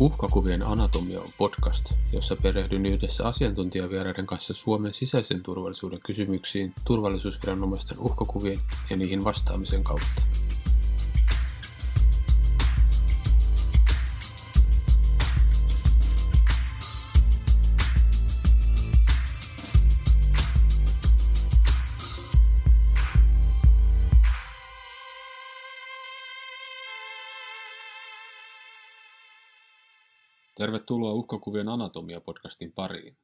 Uhkakuvien anatomia on podcast, jossa perehdyn yhdessä asiantuntijavieraiden kanssa Suomen sisäisen turvallisuuden kysymyksiin turvallisuusviranomaisten uhkakuvien ja niihin vastaamisen kautta. Tervetuloa Uhkakuvien anatomia-podcastin pariin.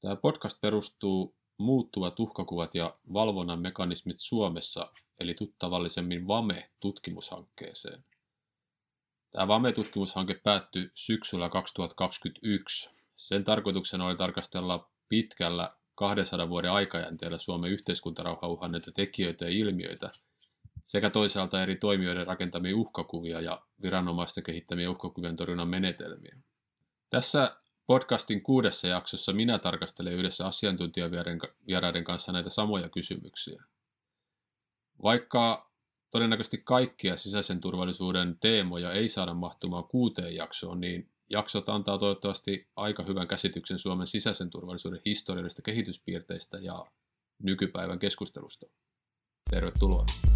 Tämä podcast perustuu muuttuvat uhkakuvat ja valvonnan mekanismit Suomessa, eli tuttavallisemmin VAME-tutkimushankkeeseen. Tämä VAME-tutkimushanke päättyi syksyllä 2021. Sen tarkoituksena oli tarkastella pitkällä 200 vuoden aikajänteellä Suomen yhteiskuntarauhan uhanneita tekijöitä ja ilmiöitä, sekä toisaalta eri toimijoiden rakentamia uhkakuvia ja viranomaisten kehittämiä uhkakuvien torjunnan menetelmiä. Tässä podcastin kuudessa jaksossa minä tarkastelen yhdessä asiantuntijavieraiden kanssa näitä samoja kysymyksiä. Vaikka todennäköisesti kaikkia sisäisen turvallisuuden teemoja ei saada mahtumaan kuuteen jaksoon, niin jaksot antaa toivottavasti aika hyvän käsityksen Suomen sisäisen turvallisuuden historiallisista kehityspiirteistä ja nykypäivän keskustelusta. Tervetuloa!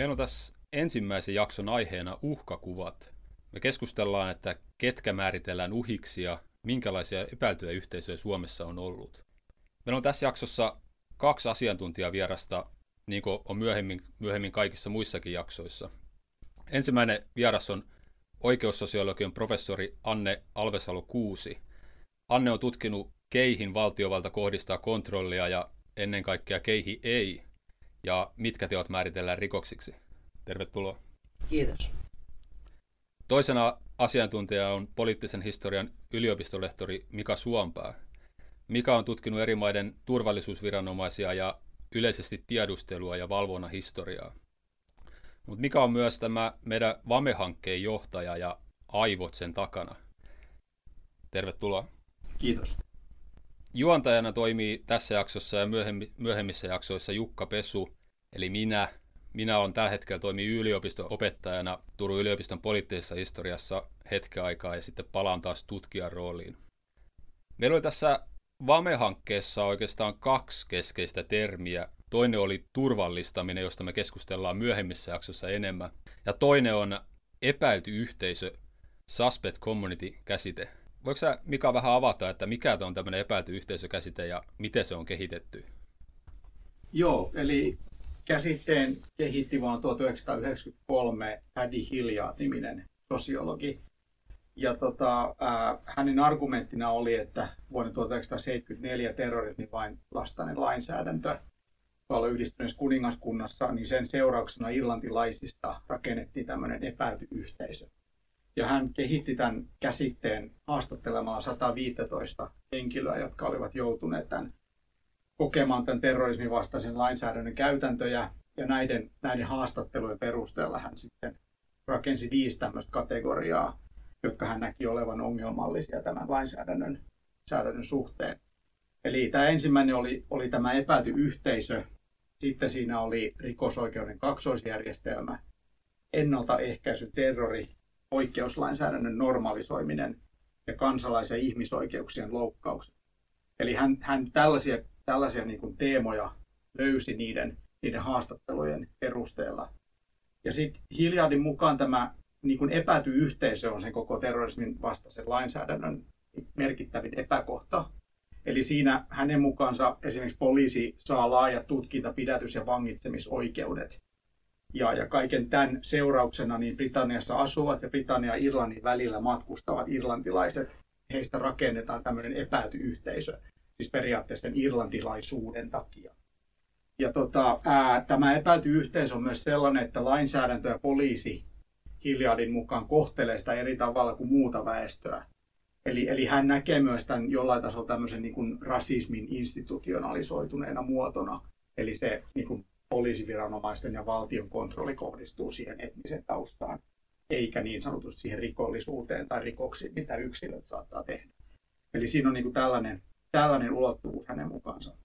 Meillä on tässä ensimmäisen jakson aiheena uhkakuvat. Me keskustellaan, että ketkä määritellään uhiksi ja minkälaisia epäiltyjä yhteisöjä Suomessa on ollut. Meillä on tässä jaksossa kaksi asiantuntijavierasta, niin kuin on myöhemmin, myöhemmin kaikissa muissakin jaksoissa. Ensimmäinen vieras on oikeussosiologian professori Anne Alvesalo Kuusi. Anne on tutkinut, keihin valtiovalta kohdistaa kontrollia ja ennen kaikkea keihin ei, ja mitkä teot määritellään rikoksiksi. Tervetuloa. Kiitos. Toisena asiantuntija on poliittisen historian yliopistolehtori Mika Suompää. Mika on tutkinut eri maiden turvallisuusviranomaisia ja yleisesti tiedustelua ja valvonnan historiaa. Mutta Mika on myös tämä meidän VAME-hankkeen johtaja ja aivot sen takana. Tervetuloa. Kiitos. Juontajana toimii tässä jaksossa ja myöhemmissä jaksoissa Jukka Pesu, eli minä. Minä olen tällä hetkellä toimii yliopiston opettajana Turun yliopiston poliittisessa historiassa hetken aikaa ja sitten palaan taas tutkijan rooliin. Meillä oli tässä VAME-hankkeessa oikeastaan kaksi keskeistä termiä. Toinen oli turvallistaminen, josta me keskustellaan myöhemmissä jaksossa enemmän. Ja toinen on epäilty yhteisö, suspect community-käsite. Voiko sä Mika vähän avata, että mikä on tämmöinen epäilty yhteisökäsite ja miten se on kehitetty? Joo, eli käsitteen kehitti vuonna 1993 Paddy Hilliard-niminen sosiologi. Ja tota, ää, hänen argumenttina oli, että vuonna 1974 terrorismi vain lastainen lainsäädäntö tuolla yhdistyneessä kuningaskunnassa, niin sen seurauksena irlantilaisista rakennettiin tämmöinen epäilty yhteisö. Ja hän kehitti tämän käsitteen haastattelemalla 115 henkilöä, jotka olivat joutuneet tämän kokemaan tämän terrorismin vastaisen lainsäädännön käytäntöjä. Ja näiden, näiden haastattelujen perusteella hän sitten rakensi viisi tämmöistä kategoriaa, jotka hän näki olevan ongelmallisia tämän lainsäädännön säädännön suhteen. Eli tämä ensimmäinen oli, oli tämä epäilty yhteisö, sitten siinä oli rikosoikeuden kaksoisjärjestelmä, ennaltaehkäisy, terrori oikeuslainsäädännön normalisoiminen ja kansalais- ja ihmisoikeuksien loukkaukset. Eli hän, hän tällaisia, tällaisia niin kuin teemoja löysi niiden, niiden haastattelujen perusteella. Ja sitten Hiljardin mukaan tämä niin kuin epäty yhteisö on sen koko terrorismin vastaisen lainsäädännön merkittävin epäkohta. Eli siinä hänen mukaansa esimerkiksi poliisi saa laajat tutkinta, pidätys- ja vangitsemisoikeudet ja, ja kaiken tämän seurauksena niin Britanniassa asuvat ja Britannia ja Irlannin välillä matkustavat irlantilaiset, heistä rakennetaan tämmöinen epäilty yhteisö, siis periaatteessa irlantilaisuuden takia. Ja tota, ää, tämä epäilty yhteisö on myös sellainen, että lainsäädäntö ja poliisi Hilliardin mukaan kohtelee sitä eri tavalla kuin muuta väestöä. Eli, eli hän näkee myös tämän jollain tasolla tämmöisen niin kuin rasismin institutionalisoituneena muotona. Eli se niin kuin poliisiviranomaisten ja valtion kontrolli kohdistuu siihen etniseen taustaan, eikä niin sanotusti siihen rikollisuuteen tai rikoksiin, mitä yksilöt saattaa tehdä. Eli siinä on niin kuin tällainen, tällainen ulottuvuus hänen mukaansa.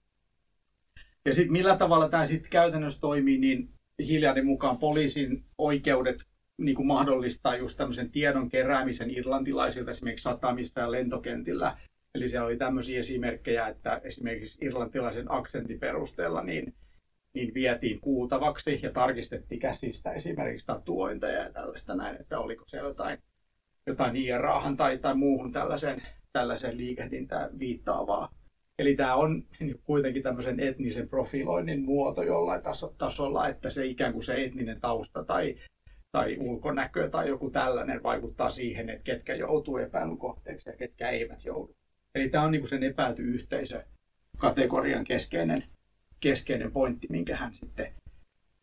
Ja sitten millä tavalla tämä sitten käytännössä toimii, niin Hiljadin mukaan poliisin oikeudet niin kuin mahdollistaa just tämmöisen tiedon keräämisen irlantilaisilta esimerkiksi satamissa ja lentokentillä. Eli siellä oli tämmöisiä esimerkkejä, että esimerkiksi irlantilaisen aksentin perusteella niin, niin vietiin kuultavaksi ja tarkistettiin käsistä esimerkiksi tatuointeja ja tällaista näin, että oliko siellä jotain, jotain IRAhan tai, tai muuhun tällaiseen, tällaiseen liikehdintään viittaavaa. Eli tämä on kuitenkin tämmöisen etnisen profiloinnin muoto jollain tasolla, että se ikään kuin se etninen tausta tai, tai ulkonäkö tai joku tällainen vaikuttaa siihen, että ketkä joutuu epäilyn kohteeksi ja ketkä eivät joudu. Eli tämä on niin kuin sen epäilty yhteisö kategorian keskeinen, keskeinen pointti, minkä hän sitten,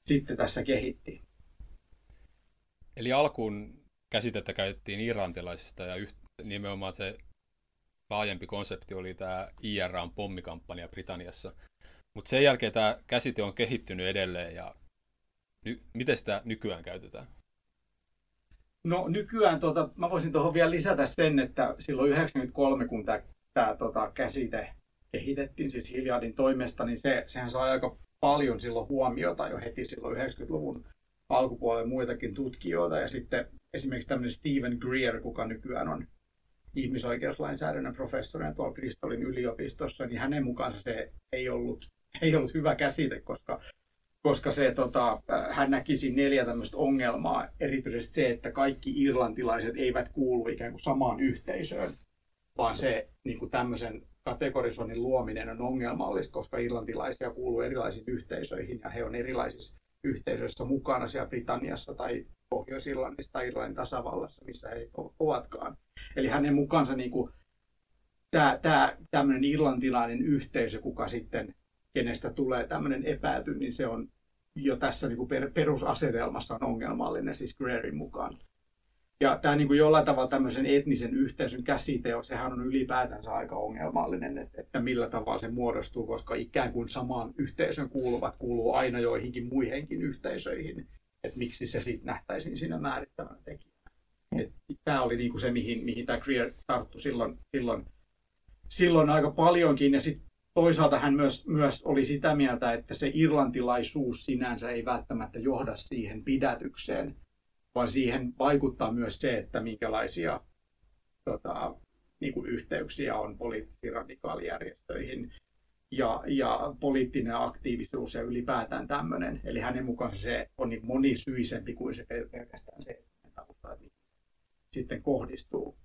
sitten tässä kehitti. Eli alkuun käsitettä käytettiin irantilaisista ja yht, nimenomaan se laajempi konsepti oli tämä IRAn pommikampanja Britanniassa. Mutta sen jälkeen tämä käsite on kehittynyt edelleen ja ny, miten sitä nykyään käytetään? No nykyään, tuota, mä voisin tuohon vielä lisätä sen, että silloin 93, kun tämä tota, käsite kehitettiin, siis Hiljadin toimesta, niin se, sehän sai aika paljon silloin huomiota jo heti silloin 90-luvun alkupuolella muitakin tutkijoita. Ja sitten esimerkiksi tämmöinen Stephen Greer, kuka nykyään on ihmisoikeuslainsäädännön professorina tuolla Bristolin yliopistossa, niin hänen mukaansa se ei ollut, ei ollut hyvä käsite, koska, koska se, tota, hän näkisi neljä tämmöistä ongelmaa, erityisesti se, että kaikki irlantilaiset eivät kuulu ikään kuin samaan yhteisöön, vaan se niin kuin tämmöisen kategorisoinnin luominen on ongelmallista, koska irlantilaisia kuuluu erilaisiin yhteisöihin ja he on erilaisissa yhteisöissä mukana siellä Britanniassa tai Pohjois-Irlannissa tai Irlannin tasavallassa, missä he ovatkaan. Eli hänen mukaansa niin kuin, tämä, tämä tämmöinen irlantilainen yhteisö, kuka sitten, kenestä tulee tämmöinen epäilty, niin se on jo tässä niin kuin per, perusasetelmassa on ongelmallinen, siis Greerin mukaan. Ja tämä niin kuin jollain tavalla tämmöisen etnisen yhteisön käsite, sehän on ylipäätänsä aika ongelmallinen, että, että millä tavalla se muodostuu, koska ikään kuin samaan yhteisön kuuluvat kuuluu aina joihinkin muihinkin yhteisöihin että miksi se sitten nähtäisiin siinä määrittävänä tekijänä. Tämä oli niinku se, mihin, mihin tämä Greer tarttui silloin, silloin, silloin aika paljonkin. Ja sitten toisaalta hän myös, myös oli sitä mieltä, että se irlantilaisuus sinänsä ei välttämättä johda siihen pidätykseen, vaan siihen vaikuttaa myös se, että minkälaisia tota, niin kuin yhteyksiä on poliittisiin radikaalijärjestöihin ja, ja poliittinen aktiivisuus ja ylipäätään tämmöinen. Eli hänen mukaansa se on niin monisyisempi kuin se pelkästään se, että sitten kohdistuu.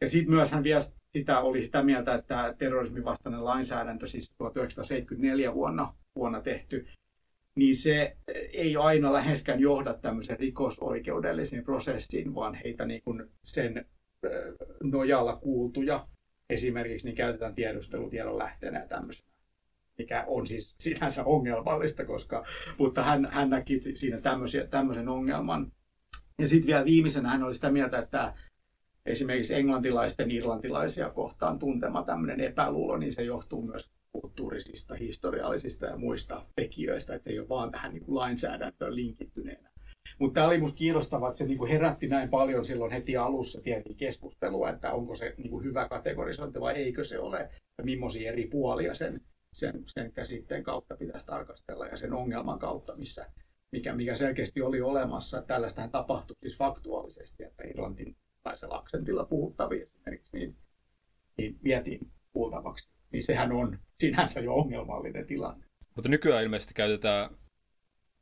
Ja sitten myös hän vielä sitä oli sitä mieltä, että terrorismin vastainen lainsäädäntö, siis 1974 vuonna, vuonna tehty, niin se ei aina läheskään johda tämmöisen rikosoikeudellisiin prosessiin, vaan heitä niin kuin sen nojalla kuultuja esimerkiksi niin käytetään tiedustelutiedon lähteenä tämmöisenä mikä on siis sinänsä ongelmallista, koska, mutta hän, hän näki siinä tämmöisen ongelman. Ja sitten vielä viimeisenä hän oli sitä mieltä, että esimerkiksi englantilaisten irlantilaisia kohtaan tuntema tämmöinen epäluulo, niin se johtuu myös kulttuurisista, historiallisista ja muista tekijöistä, että se ei ole vaan tähän niin kuin lainsäädäntöön linkittyneenä. Mutta tämä oli minusta kiinnostavaa, että se niin kuin herätti näin paljon silloin heti alussa tietenkin keskustelua, että onko se niin kuin hyvä kategorisointi vai eikö se ole, ja millaisia eri puolia sen sen, sen käsitteen kautta pitäisi tarkastella ja sen ongelman kautta, missä, mikä, mikä selkeästi oli olemassa. Tällaistähän tapahtui siis faktuaalisesti, että irlantilaisella aksentilla puhuttavia esimerkiksi niin, niin vietiin kuultavaksi. Niin sehän on sinänsä jo ongelmallinen tilanne. Mutta nykyään ilmeisesti käytetään,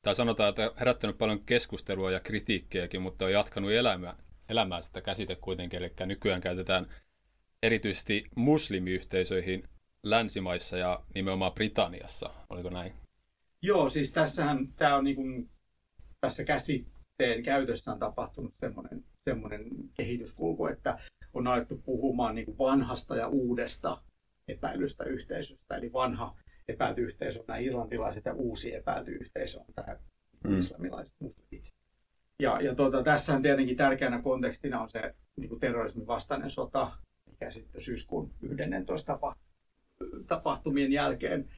tai sanotaan, että herättänyt paljon keskustelua ja kritiikkiäkin, mutta on jatkanut elämää, elämää sitä käsite kuitenkin. Eli nykyään käytetään erityisesti muslimiyhteisöihin länsimaissa ja nimenomaan Britanniassa, oliko näin? Joo, siis tässähän tämä on niin kuin, tässä käsitteen käytössä on tapahtunut semmoinen, semmoinen kehityskulku, että on alettu puhumaan niin kuin vanhasta ja uudesta epäilystä yhteisöstä. Eli vanha epäilty yhteisö on nämä irlantilaiset ja uusi epäilty yhteisö on tämä mm. islamilaiset muslimit. Ja, ja tuota, tässähän tietenkin tärkeänä kontekstina on se niin kuin terrorismin vastainen sota, mikä sitten syyskuun 11. tapahtui tapahtumien jälkeen,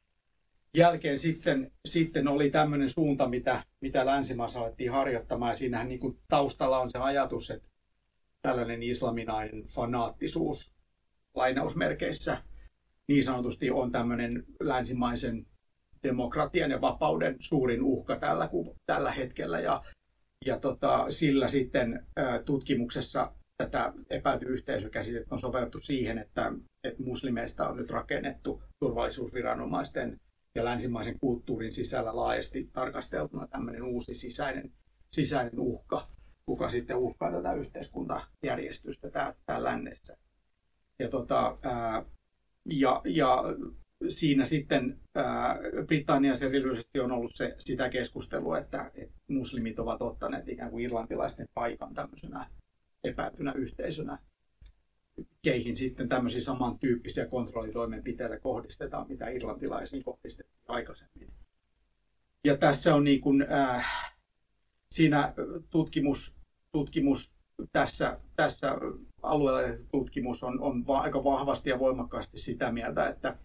jälkeen sitten, sitten oli tämmöinen suunta, mitä, mitä länsimaassa alettiin harjoittamaan. Ja siinähän niin kuin taustalla on se ajatus, että tällainen islaminainen fanaattisuus lainausmerkeissä niin sanotusti on tämmöinen länsimaisen demokratian ja vapauden suurin uhka tällä, tällä hetkellä. Ja, ja tota, sillä sitten tutkimuksessa tätä epäilty yhteisökäsitettä on sovellettu siihen, että, että muslimeista on nyt rakennettu turvallisuusviranomaisten ja länsimaisen kulttuurin sisällä laajasti tarkasteltuna tämmöinen uusi sisäinen, sisäinen uhka, kuka sitten uhkaa tätä yhteiskuntajärjestystä täällä lännessä. Ja, tota, ää, ja, ja siinä sitten ää, Britanniassa erityisesti on ollut se, sitä keskustelua, että, että muslimit ovat ottaneet ikään kuin irlantilaisten paikan tämmöisenä epäiltynä yhteisönä, keihin sitten tämmöisiä samantyyppisiä kontrollitoimenpiteitä kohdistetaan, mitä irlantilaisiin kohdistettiin aikaisemmin. Ja tässä on niin kuin, äh, siinä tutkimus, tutkimus tässä, tässä alueella tutkimus on, on va- aika vahvasti ja voimakkaasti sitä mieltä, että,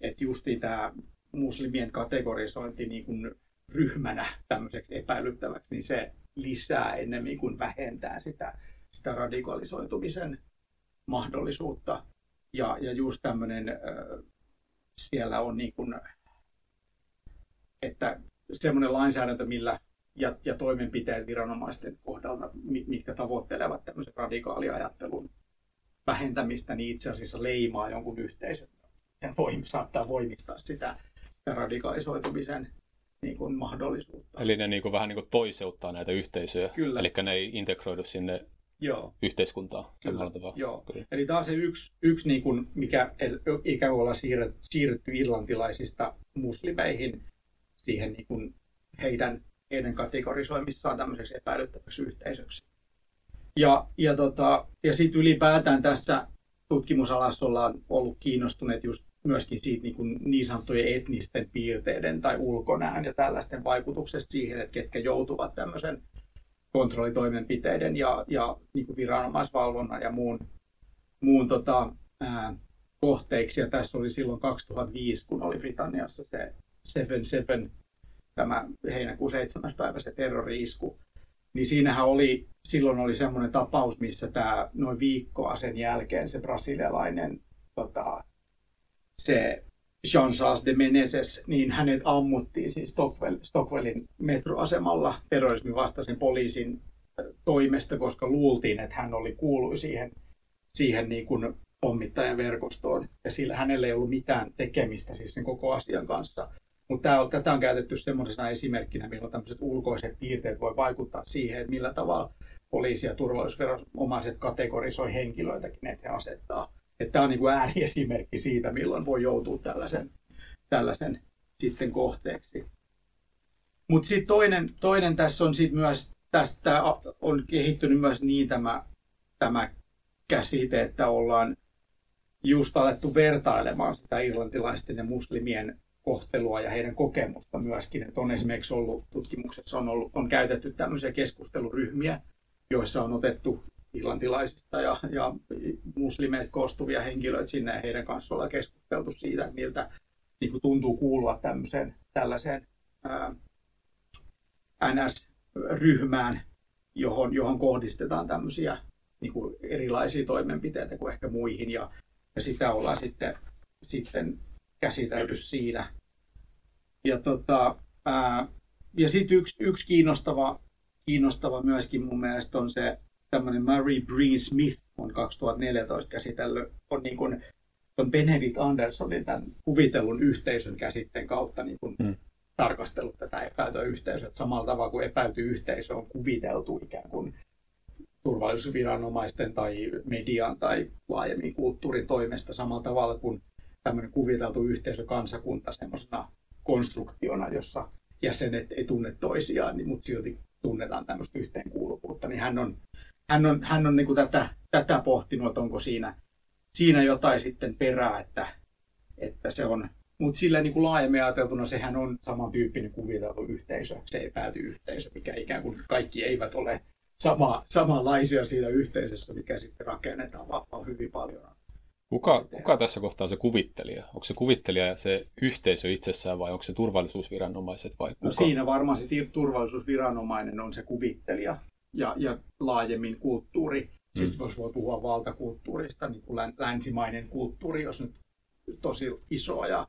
että justiin tämä muslimien kategorisointi niin kuin ryhmänä tämmöiseksi epäilyttäväksi, niin se lisää ennemmin kuin vähentää sitä, sitä radikalisoitumisen mahdollisuutta. Ja, ja just tämmöinen, siellä on niin kuin, että semmoinen lainsäädäntö, millä ja, ja toimenpiteet viranomaisten kohdalta, mitkä tavoittelevat tämmöisen radikaaliajattelun vähentämistä, niin itse asiassa leimaa jonkun yhteisön ja voim, saattaa voimistaa sitä, sitä radikalisoitumisen niin kuin mahdollisuutta. Eli ne niin kuin vähän niin kuin toiseuttaa näitä yhteisöjä, Kyllä. eli ne ei integroidu sinne Joo. yhteiskuntaa samalla tavalla. Joo. Kyllä. Eli tämä on se yksi, yksi niin kuin, mikä ikään kuin siirretty irlantilaisista muslimeihin siihen niin kuin heidän, heidän kategorisoimissaan tämmöiseksi epäilyttäväksi yhteisöksi. Ja, ja, tota, ja sitten ylipäätään tässä tutkimusalassa ollaan ollut kiinnostuneet just myöskin siitä niin, kuin niin sanottujen etnisten piirteiden tai ulkonään ja tällaisten vaikutuksesta siihen, että ketkä joutuvat tämmöisen kontrollitoimenpiteiden ja, ja niin kuin viranomaisvalvonnan ja muun, muun tota, ää, kohteiksi. Ja tässä oli silloin 2005, kun oli Britanniassa se 7-7, tämä heinäkuun 7. päivä se terrori-isku. Niin siinähän oli, silloin oli semmoinen tapaus, missä tämä noin viikkoa sen jälkeen se brasilialainen tota, se Jean-Charles de Menezes, niin hänet ammuttiin siis Stockwell, Stockwellin metroasemalla terrorismin vastaisen poliisin toimesta, koska luultiin, että hän oli kuului siihen, siihen niin kuin pommittajan verkostoon. Ja sillä hänellä ei ollut mitään tekemistä siis sen koko asian kanssa. Mutta tätä on käytetty semmoisena esimerkkinä, milloin tämmöiset ulkoiset piirteet voi vaikuttaa siihen, että millä tavalla poliisi- ja turvallisuusviranomaiset kategorisoi henkilöitäkin, että he asettaa että tämä on niin ääriesimerkki siitä, milloin voi joutua tällaisen, tällaisen sitten kohteeksi. Mutta sitten toinen, toinen tässä on sitten myös, tästä on kehittynyt myös niin tämä, tämä käsite, että ollaan just alettu vertailemaan sitä irlantilaisten ja muslimien kohtelua ja heidän kokemusta myöskin. Että on esimerkiksi ollut tutkimuksessa on, ollut, on käytetty tämmöisiä keskusteluryhmiä, joissa on otettu irlantilaisista ja, ja muslimeista koostuvia henkilöitä sinne ja heidän kanssaan ollaan keskusteltu siitä, että miltä niin kuin tuntuu kuulua tämmöiseen, tällaiseen ää, NS-ryhmään, johon, johon kohdistetaan tämmöisiä niin kuin erilaisia toimenpiteitä kuin ehkä muihin ja, ja sitä ollaan sitten, sitten käsitelty siinä. Ja, tota, ää, ja sitten yksi, yksi kiinnostava, kiinnostava myöskin mun mielestä on se tämmöinen Mary Breen Smith on 2014 käsitellyt, on niin kuin on Benedict Andersonin tämän kuvitellun yhteisön käsitteen kautta niin kuin mm. tarkastellut tätä epäiltyä yhteisöä. Että samalla tavalla kuin epäilty yhteisö on kuviteltu ikään kuin turvallisuusviranomaisten tai median tai laajemmin kulttuurin toimesta samalla tavalla kuin tämmöinen kuviteltu yhteisö kansakunta semmoisena konstruktiona, jossa jäsenet ei tunne toisiaan, niin, mutta silti tunnetaan tämmöistä yhteenkuuluvuutta, niin hän on hän on, hän on niin kuin tätä, tätä pohtinut, että onko siinä, siinä jotain sitten perää, että, että se on, mutta sillä niin kuin laajemmin ajateltuna sehän on samantyyppinen kuviteltu yhteisö, se epäilty yhteisö, mikä ikään kuin kaikki eivät ole sama, samanlaisia siinä yhteisössä, mikä sitten rakennetaan vaan hyvin paljon. Kuka, kuka tässä kohtaa on se kuvittelija? Onko se kuvittelija se yhteisö itsessään vai onko se turvallisuusviranomaiset vai no kuka? No siinä varmaan se turvallisuusviranomainen on se kuvittelija ja, ja laajemmin kulttuuri. Mm. Siis jos voi puhua valtakulttuurista, niin kuin länsimainen kulttuuri, jos nyt tosi iso ja,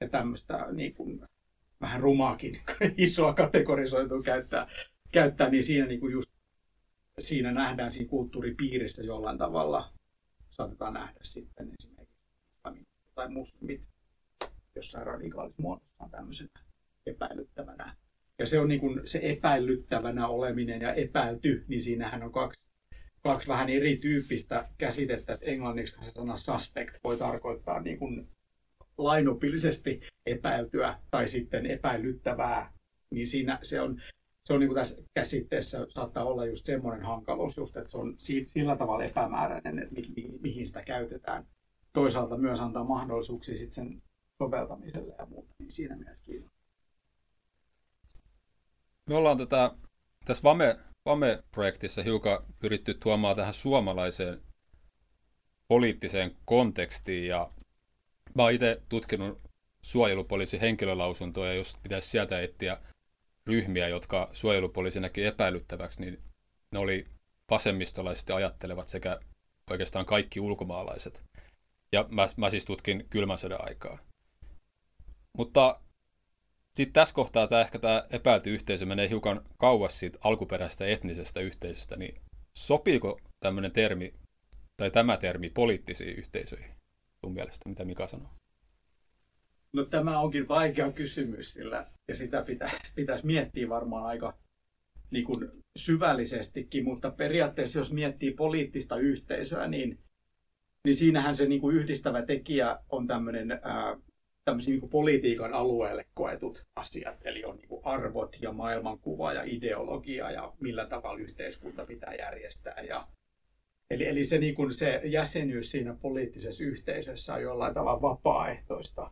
ja tämmöistä niin kuin vähän rumaakin isoa kategorisoitua käyttää, käyttää niin siinä niin kuin just siinä nähdään siinä kulttuuripiirissä jollain tavalla, saatetaan nähdä sitten esimerkiksi tai muslimit jossain radikaalissa muodossaan tämmöisenä epäilyttävänä. Ja se on niin kuin se epäilyttävänä oleminen ja epäilty, niin siinähän on kaksi, kaksi vähän erityyppistä käsitettä, että englanniksi se sana suspect voi tarkoittaa niin kuin lainopillisesti epäiltyä tai sitten epäilyttävää, niin siinä se on, se on niin kuin tässä käsitteessä saattaa olla just semmoinen hankaluus, just, että se on sillä tavalla epämääräinen, että mi- mi- mihin sitä käytetään. Toisaalta myös antaa mahdollisuuksia sitten sen soveltamiselle ja muuta, niin siinä mielessä kiinnostaa. Me ollaan tätä, tässä VAME, VAME-projektissa hiukan pyritty tuomaan tähän suomalaiseen poliittiseen kontekstiin ja mä itse tutkinut suojelupoliisin henkilölausuntoja, jos pitäisi sieltä etsiä ryhmiä, jotka suojelupoliisi näki epäilyttäväksi, niin ne oli vasemmistolaiset ajattelevat sekä oikeastaan kaikki ulkomaalaiset. Ja mä, mä siis tutkin kylmän sodan aikaa. Mutta sitten tässä kohtaa tämä ehkä tämä epäilty yhteisö menee hiukan kauas siitä alkuperäisestä etnisestä yhteisöstä, niin sopiiko tämmöinen termi tai tämä termi poliittisiin yhteisöihin sun mielestä, mitä Mika sanoo? No tämä onkin vaikea kysymys, sillä ja sitä pitäisi, pitäisi miettiä varmaan aika niin kuin syvällisestikin, mutta periaatteessa jos miettii poliittista yhteisöä, niin, niin siinähän se niin kuin yhdistävä tekijä on tämmöinen ää, niin politiikan alueelle koetut asiat, eli on niin arvot ja maailmankuva ja ideologia ja millä tavalla yhteiskunta pitää järjestää. Ja, eli, eli se, niin kuin se jäsenyys siinä poliittisessa yhteisössä on jollain tavalla vapaaehtoista.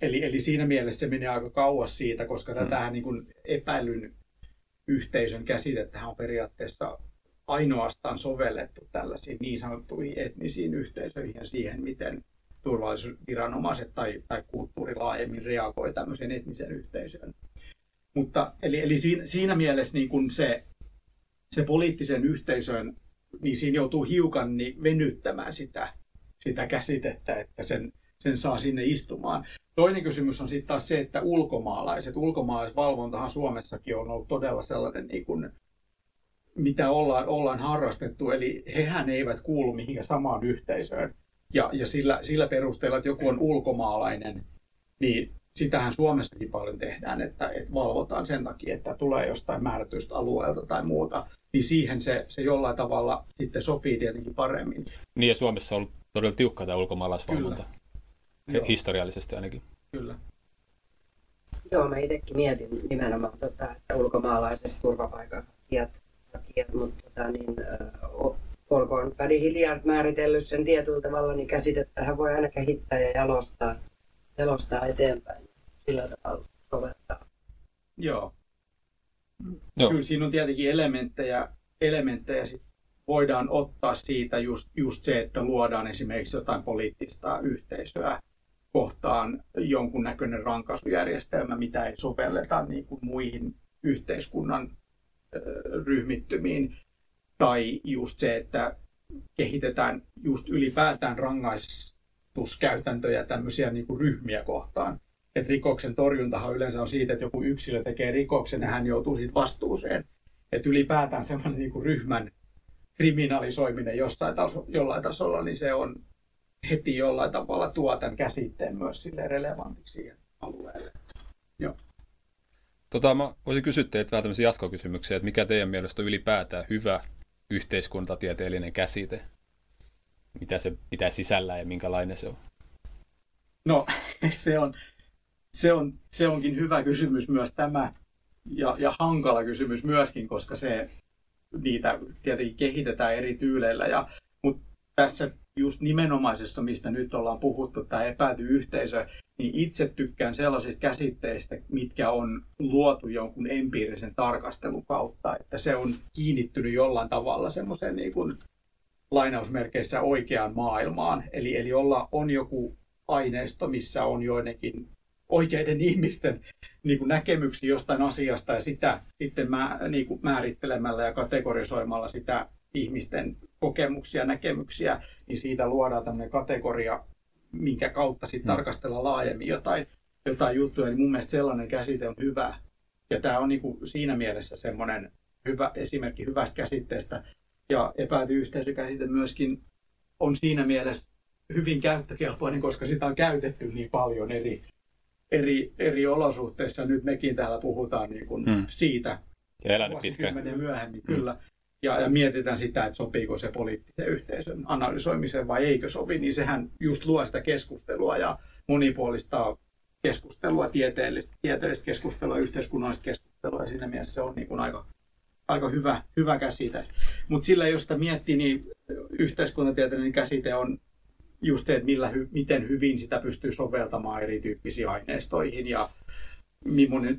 Eli, eli siinä mielessä se menee aika kauas siitä, koska mm. tätä niin kuin epäilyn yhteisön käsitettä on periaatteessa ainoastaan sovellettu tällaisiin niin sanottuihin etnisiin yhteisöihin ja siihen, miten turvallisuusviranomaiset tai, tai kulttuuri laajemmin reagoi tämmöiseen etniseen yhteisöön. Mutta eli, eli siinä, siinä mielessä niin kun se, se poliittisen yhteisön, niin siinä joutuu hiukan niin venyttämään sitä, sitä käsitettä, että sen, sen saa sinne istumaan. Toinen kysymys on sitten taas se, että ulkomaalaiset, ulkomaalaisvalvontahan Suomessakin on ollut todella sellainen, niin kuin, mitä ollaan, ollaan harrastettu, eli hehän eivät kuulu mihinkään samaan yhteisöön ja, ja sillä, sillä perusteella, että joku on ulkomaalainen, niin sitähän Suomessakin paljon tehdään, että, että valvotaan sen takia, että tulee jostain määrätystä alueelta tai muuta, niin siihen se, se jollain tavalla sitten sopii tietenkin paremmin. Niin ja Suomessa on ollut todella tiukka tämä ulkomaalaisvalvonta, Kyllä. Historiallisesti ainakin. Kyllä. Joo, mä itsekin mietin nimenomaan, tota, että ulkomaalaiset turvapaikanhakijat, mutta tota, niin, olkoon Paddy Hilliard määritellyt sen tietyllä tavalla, niin käsitettähän voi aina kehittää ja jalostaa, jalostaa eteenpäin sillä tavalla soveltaa. Joo. Joo. Kyllä siinä on tietenkin elementtejä, elementtejä sit voidaan ottaa siitä just, just se, että luodaan esimerkiksi jotain poliittista yhteisöä kohtaan jonkunnäköinen rankaisujärjestelmä, mitä ei sovelleta niin kuin muihin yhteiskunnan ryhmittymiin tai just se, että kehitetään just ylipäätään rangaistuskäytäntöjä tämmöisiä niin kuin ryhmiä kohtaan. Että rikoksen torjuntahan yleensä on siitä, että joku yksilö tekee rikoksen ja hän joutuu siitä vastuuseen. Että ylipäätään semmoinen niin kuin ryhmän kriminalisoiminen jossain taso, jollain tasolla, niin se on heti jollain tavalla tuo tämän käsitteen myös sille relevantiksi siihen alueelle. Joo. Tota, mä voisin kysyä teiltä vähän tämmöisiä jatkokysymyksiä, että mikä teidän mielestä on ylipäätään hyvä yhteiskuntatieteellinen käsite? Mitä se pitää sisällä ja minkälainen se on? No, se, on, se, on, se onkin hyvä kysymys myös tämä ja, ja hankala kysymys myöskin, koska se, niitä tietenkin kehitetään eri tyyleillä. Ja, mutta tässä just nimenomaisessa, mistä nyt ollaan puhuttu, tämä epäilty yhteisö, niin itse tykkään sellaisista käsitteistä, mitkä on luotu jonkun empiirisen tarkastelun kautta, että se on kiinnittynyt jollain tavalla semmoiseen niin kuin lainausmerkeissä oikeaan maailmaan. Eli, eli olla, on joku aineisto, missä on joidenkin oikeiden ihmisten niin kuin näkemyksiä jostain asiasta ja sitä sitten mä, niin kuin määrittelemällä ja kategorisoimalla sitä ihmisten kokemuksia ja näkemyksiä, niin siitä luodaan tämmöinen kategoria, minkä kautta sitten hmm. tarkastella laajemmin jotain, jotain juttuja, niin mun mielestä sellainen käsite on hyvä. Ja tämä on niin kuin siinä mielessä semmoinen hyvä esimerkki hyvästä käsitteestä. Ja epäilty yhteisökäsite myöskin on siinä mielessä hyvin käyttökelpoinen, koska sitä on käytetty niin paljon eri, eri, eri olosuhteissa. Nyt mekin täällä puhutaan niin kuin hmm. siitä vuosikymmenen myöhemmin, hmm. kyllä. Ja, ja mietitään sitä, että sopiiko se poliittisen yhteisön analysoimiseen vai eikö sovi, niin sehän just luo sitä keskustelua ja monipuolista keskustelua, tieteellistä, tieteellistä keskustelua, yhteiskunnallista keskustelua, ja siinä mielessä se on niin kuin aika, aika hyvä, hyvä käsite. Mutta sillä, jos sitä miettii, niin yhteiskuntatieteellinen käsite on just se, että millä, miten hyvin sitä pystyy soveltamaan erityyppisiin aineistoihin ja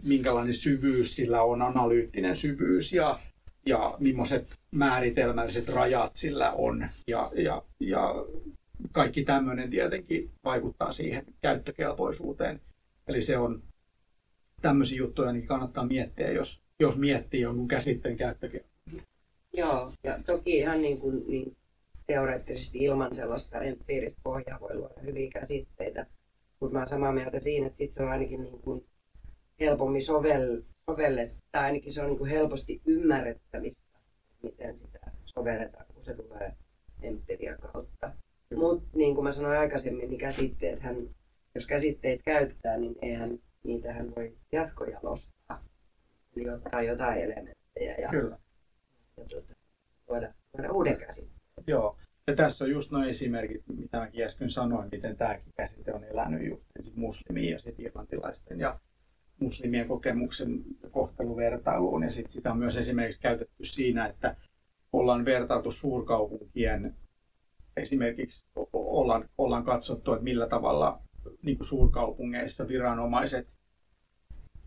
minkälainen syvyys sillä on, analyyttinen syvyys ja, ja millaiset määritelmälliset rajat sillä on. Ja, ja, ja kaikki tämmöinen tietenkin vaikuttaa siihen käyttökelpoisuuteen. Eli se on tämmöisiä juttuja, niin kannattaa miettiä, jos, jos miettii jonkun käsitteen käyttökelpoisuutta. Joo, ja toki ihan niin kuin, niin teoreettisesti ilman sellaista empiiristä pohjaa voi luoda hyviä käsitteitä. Mutta mä olen samaa mieltä siinä, että sit se on ainakin niin kuin helpommin sovel, sovellettu, tai ainakin se on niin kuin helposti ymmärrettävissä, miten sitä sovelletaan, kun se tulee empiria kautta. Mutta niin kuin mä sanoin aikaisemmin, niin käsitteet, hän, jos käsitteet käyttää, niin eihän niitähän voi jatkojalostaa. Eli ottaa jotain elementtejä ja, Kyllä. ja tuota, uuden käsitteen. Joo. Ja tässä on just nuo esimerkit, mitä mäkin äsken sanoin, miten tämäkin käsite on elänyt just muslimien ja sitten irlantilaisten ja muslimien kokemuksen kohteluvertailuun. Ja sitten sitä on myös esimerkiksi käytetty siinä, että ollaan vertailtu suurkaupunkien, esimerkiksi ollaan, ollaan katsottu, että millä tavalla niin kuin suurkaupungeissa viranomaiset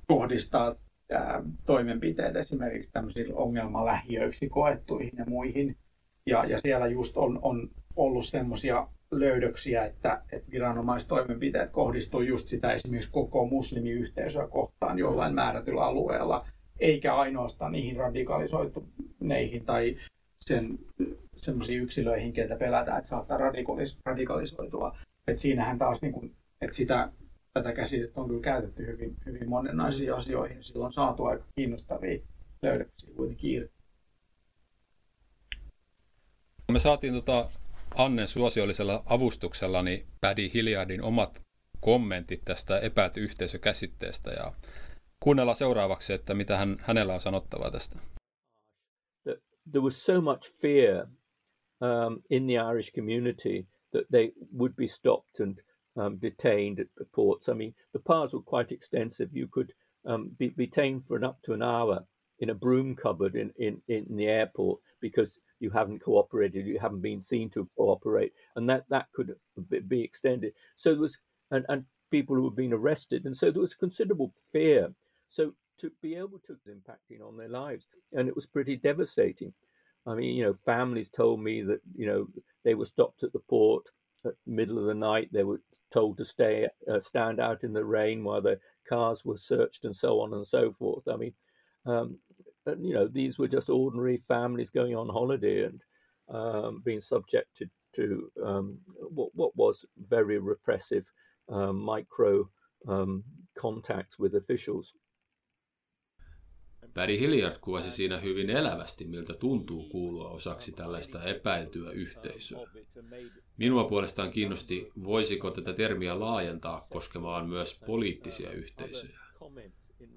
kohdistaa ää, toimenpiteet esimerkiksi tämmöisiin ongelmalähiöiksi koettuihin ja muihin ja, ja siellä just on, on ollut semmoisia löydöksiä, että, että viranomaistoimenpiteet kohdistuu just sitä esimerkiksi koko muslimiyhteisöä kohtaan jollain määrätyllä alueella, eikä ainoastaan niihin radikalisoituneihin tai sen semmoisiin yksilöihin, keitä pelätään, että saattaa radikalis- radikalisoitua. Et siinähän taas niin kun, että sitä, tätä käsitettä on kyllä käytetty hyvin, hyvin monenlaisiin asioihin. Silloin on saatu aika kiinnostavia löydöksiä kuitenkin irti. Me saatiin tota Annen suosiollisella avustuksella niin Paddy Hilliardin omat kommentit tästä epäilty yhteisökäsitteestä ja kuunnellaan seuraavaksi, että mitä hän, hänellä on sanottavaa tästä. There was so much fear um, in the Irish community that they would be stopped and um, detained at the ports. I mean, the powers were quite extensive. You could um, be detained for an up to an hour in a broom cupboard in, in, in the airport because you haven't cooperated, you haven't been seen to cooperate, and that that could be extended. So there was and, and people who had been arrested, and so there was considerable fear. So to be able to impacting on their lives, and it was pretty devastating. I mean, you know, families told me that you know they were stopped at the port at the middle of the night. They were told to stay, uh, stand out in the rain while their cars were searched, and so on and so forth. I mean, um, you know these were just ordinary families going on holiday and um, being subjected to um, what, what was very repressive um, micro um, contacts with officials. Barry Hilliard kuvasi siinä hyvin elävästi, miltä tuntuu kuulua osaksi tällaista epäiltyä yhteisöä. Minua puolestaan kiinnosti, voisiko tätä termiä laajentaa koskemaan myös poliittisia yhteisöjä.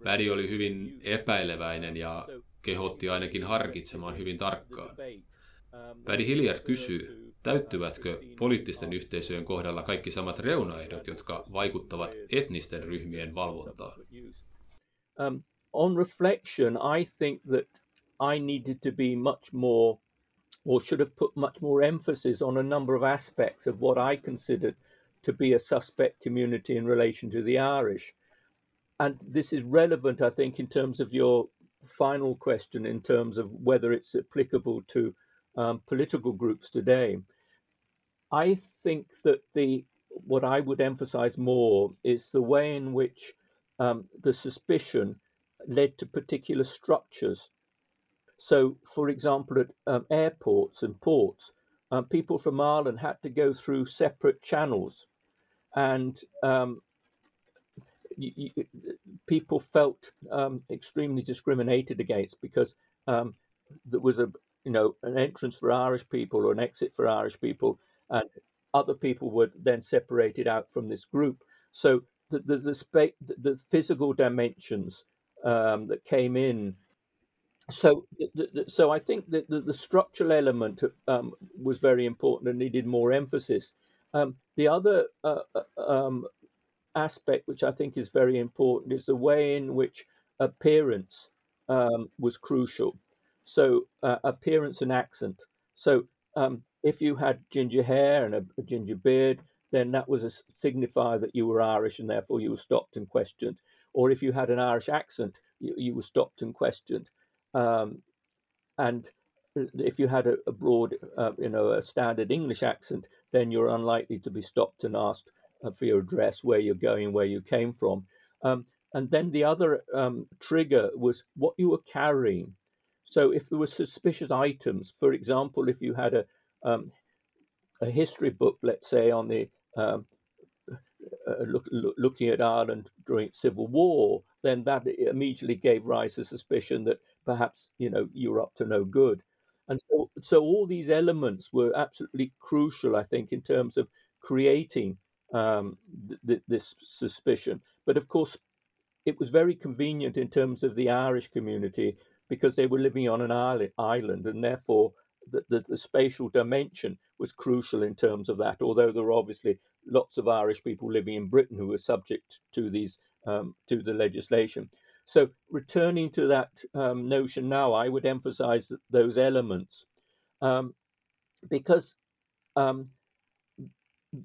Pädi oli hyvin epäileväinen ja kehotti ainakin harkitsemaan hyvin tarkkaan. Pädi Hilliard kysyy, täyttyvätkö poliittisten yhteisöjen kohdalla kaikki samat reunaehdot, jotka vaikuttavat etnisten ryhmien valvontaan? Um, on reflection, I think that I needed to be much more, or should have put much more emphasis on a number of aspects of what I considered to be a suspect community in relation to the Irish. And this is relevant, I think, in terms of your final question, in terms of whether it's applicable to um, political groups today. I think that the what I would emphasize more is the way in which um, the suspicion led to particular structures. So, for example, at um, airports and ports, uh, people from Ireland had to go through separate channels, and you, people felt um, extremely discriminated against because um, there was a you know an entrance for Irish people or an exit for Irish people, and other people were then separated out from this group. So the the, the, the physical dimensions um, that came in. So, so I think that the, the structural element um, was very important and needed more emphasis. Um, the other uh, uh um, aspect, which I think is very important, is the way in which appearance um, was crucial. So, uh, appearance and accent. So, um, if you had ginger hair and a, a, ginger beard, then that was a signifier that you were Irish and therefore you were stopped and questioned. Or if you had an Irish accent, you, you were stopped and questioned. Um, and if you had a, a broad, uh, you know, a standard English accent, then you're unlikely to be stopped and asked for your address, where you're going, where you came from. Um, and then the other um, trigger was what you were carrying. So if there were suspicious items, for example, if you had a um, a history book, let's say on the um, uh, look, look, looking at Ireland during Civil War, then that immediately gave rise to suspicion that perhaps you know you were up to no good. And so, so all these elements were absolutely crucial, I think, in terms of creating um, th- th- this suspicion. But of course, it was very convenient in terms of the Irish community because they were living on an island, and therefore the, the, the, spatial dimension was crucial in terms of that. Although there were obviously lots of Irish people living in Britain who were subject to these um, to the legislation. So returning to that um, notion now, I would emphasise those elements um, because um,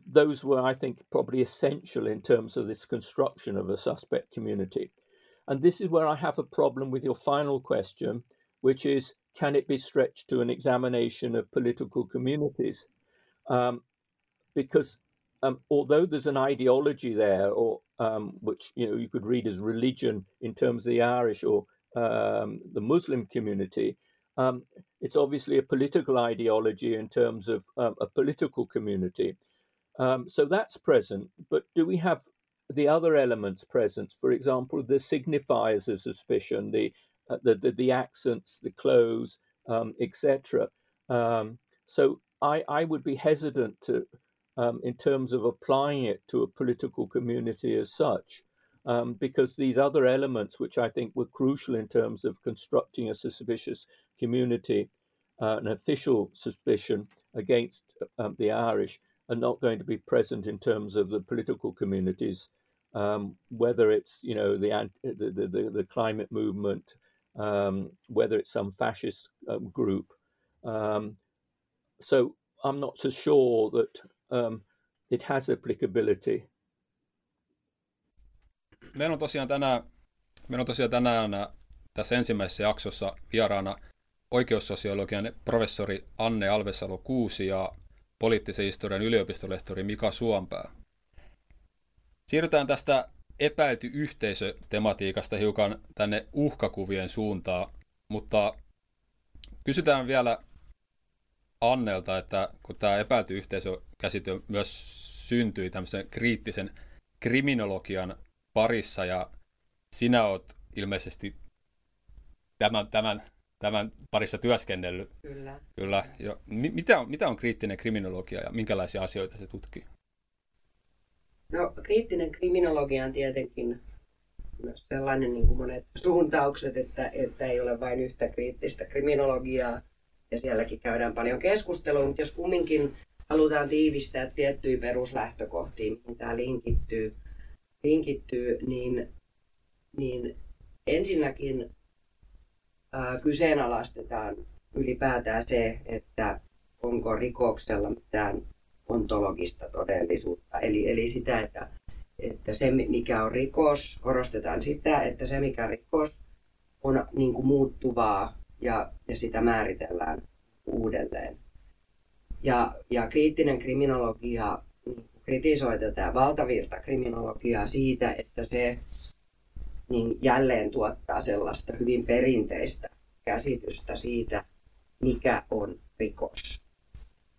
those were, I think, probably essential in terms of this construction of a suspect community. And this is where I have a problem with your final question, which is can it be stretched to an examination of political communities? Um, because um, although there's an ideology there, or um, which you know you could read as religion in terms of the Irish or um, the Muslim community, um, it's obviously a political ideology in terms of um, a political community. Um, so that's present, but do we have the other elements present? For example, the signifiers of suspicion, the uh, the, the, the accents, the clothes, um, etc. Um, so I I would be hesitant to um, in terms of applying it to a political community as such. Um, because these other elements, which I think were crucial in terms of constructing a suspicious community, uh, an official suspicion against um, the Irish, are not going to be present in terms of the political communities, um, whether it's you know the the the, the climate movement, um, whether it's some fascist um, group. Um, so I'm not so sure that um, it has applicability. Meillä on tosiaan tänään, meillä on tosiaan tänään tässä ensimmäisessä jaksossa vieraana oikeussosiologian professori Anne Alvesalo Kuusi ja poliittisen historian yliopistolehtori Mika Suompää. Siirrytään tästä epäilty yhteisötematiikasta hiukan tänne uhkakuvien suuntaan, mutta kysytään vielä Annelta, että kun tämä epäilty yhteisökäsite myös syntyi tämmöisen kriittisen kriminologian parissa ja sinä oot ilmeisesti tämän, tämän tämän parissa työskennellyt. Kyllä. Kyllä. Jo. Mitä, on, mitä on kriittinen kriminologia ja minkälaisia asioita se tutkii? No, kriittinen kriminologia on tietenkin myös sellainen niin kuin monet suuntaukset, että, että ei ole vain yhtä kriittistä kriminologiaa, ja sielläkin käydään paljon keskustelua, mutta jos kumminkin halutaan tiivistää tiettyjä peruslähtökohtia, mihin tämä linkittyy, linkittyy niin, niin ensinnäkin kyseenalaistetaan ylipäätään se, että onko rikoksella mitään ontologista todellisuutta. Eli, eli sitä, että, että se mikä on rikos, korostetaan sitä, että se mikä on rikos on niin kuin muuttuvaa ja, ja sitä määritellään uudelleen. Ja, ja kriittinen kriminologia niin kritisoi tätä valtavirta kriminologiaa siitä, että se niin jälleen tuottaa sellaista hyvin perinteistä käsitystä siitä, mikä on rikos.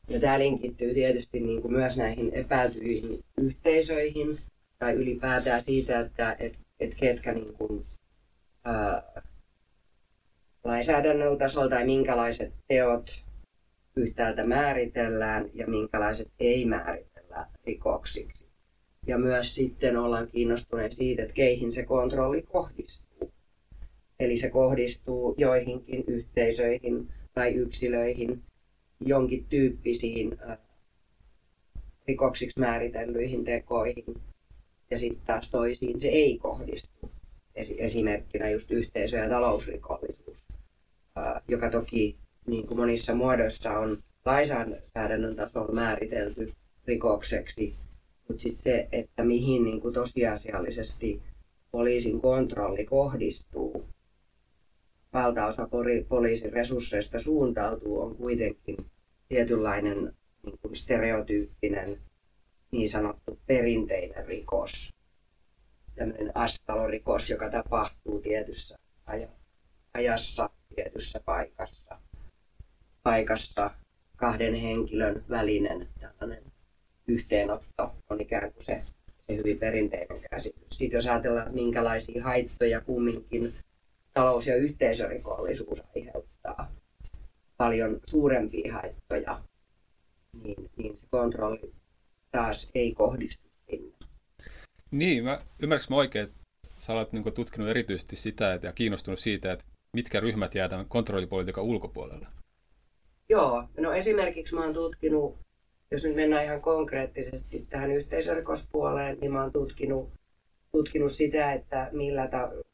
Ja tämä linkittyy tietysti niin kuin myös näihin epäiltyihin yhteisöihin, tai ylipäätään siitä, että et, et ketkä niin kuin, ää, lainsäädännön tasolla tai minkälaiset teot yhtäältä määritellään ja minkälaiset ei määritellä rikoksiksi. Ja myös sitten ollaan kiinnostuneet siitä, että keihin se kontrolli kohdistuu. Eli se kohdistuu joihinkin yhteisöihin tai yksilöihin, jonkin tyyppisiin rikoksiksi määritellyihin tekoihin ja sitten taas toisiin se ei kohdistu. Esimerkkinä just yhteisö- ja talousrikollisuus, joka toki niin kuin monissa muodoissa on lainsäädännön tasolla määritelty rikokseksi, mutta sitten se, että mihin niin kuin tosiasiallisesti poliisin kontrolli kohdistuu, valtaosa poliisin resursseista suuntautuu, on kuitenkin tietynlainen niin kuin stereotyyppinen niin sanottu perinteinen rikos, tämmöinen astalorikos, joka tapahtuu tietyssä ajassa, tietyssä paikassa, paikassa kahden henkilön välinen tällainen yhteenotto on ikään kuin se, se hyvin perinteinen käsitys. Sitten jos ajatellaan, minkälaisia haittoja kumminkin talous- ja yhteisörikollisuus aiheuttaa, paljon suurempia haittoja, niin, niin se kontrolli taas ei kohdistu sinne. Niin, mä, ymmärrätkö mä oikein, että sä olet niin tutkinut erityisesti sitä että, ja kiinnostunut siitä, että mitkä ryhmät jää tämän kontrollipolitiikan ulkopuolelle? Joo, no esimerkiksi mä oon tutkinut, jos nyt mennään ihan konkreettisesti tähän yhteisörikospuoleen, niin mä oon tutkinut, tutkinut sitä, että millä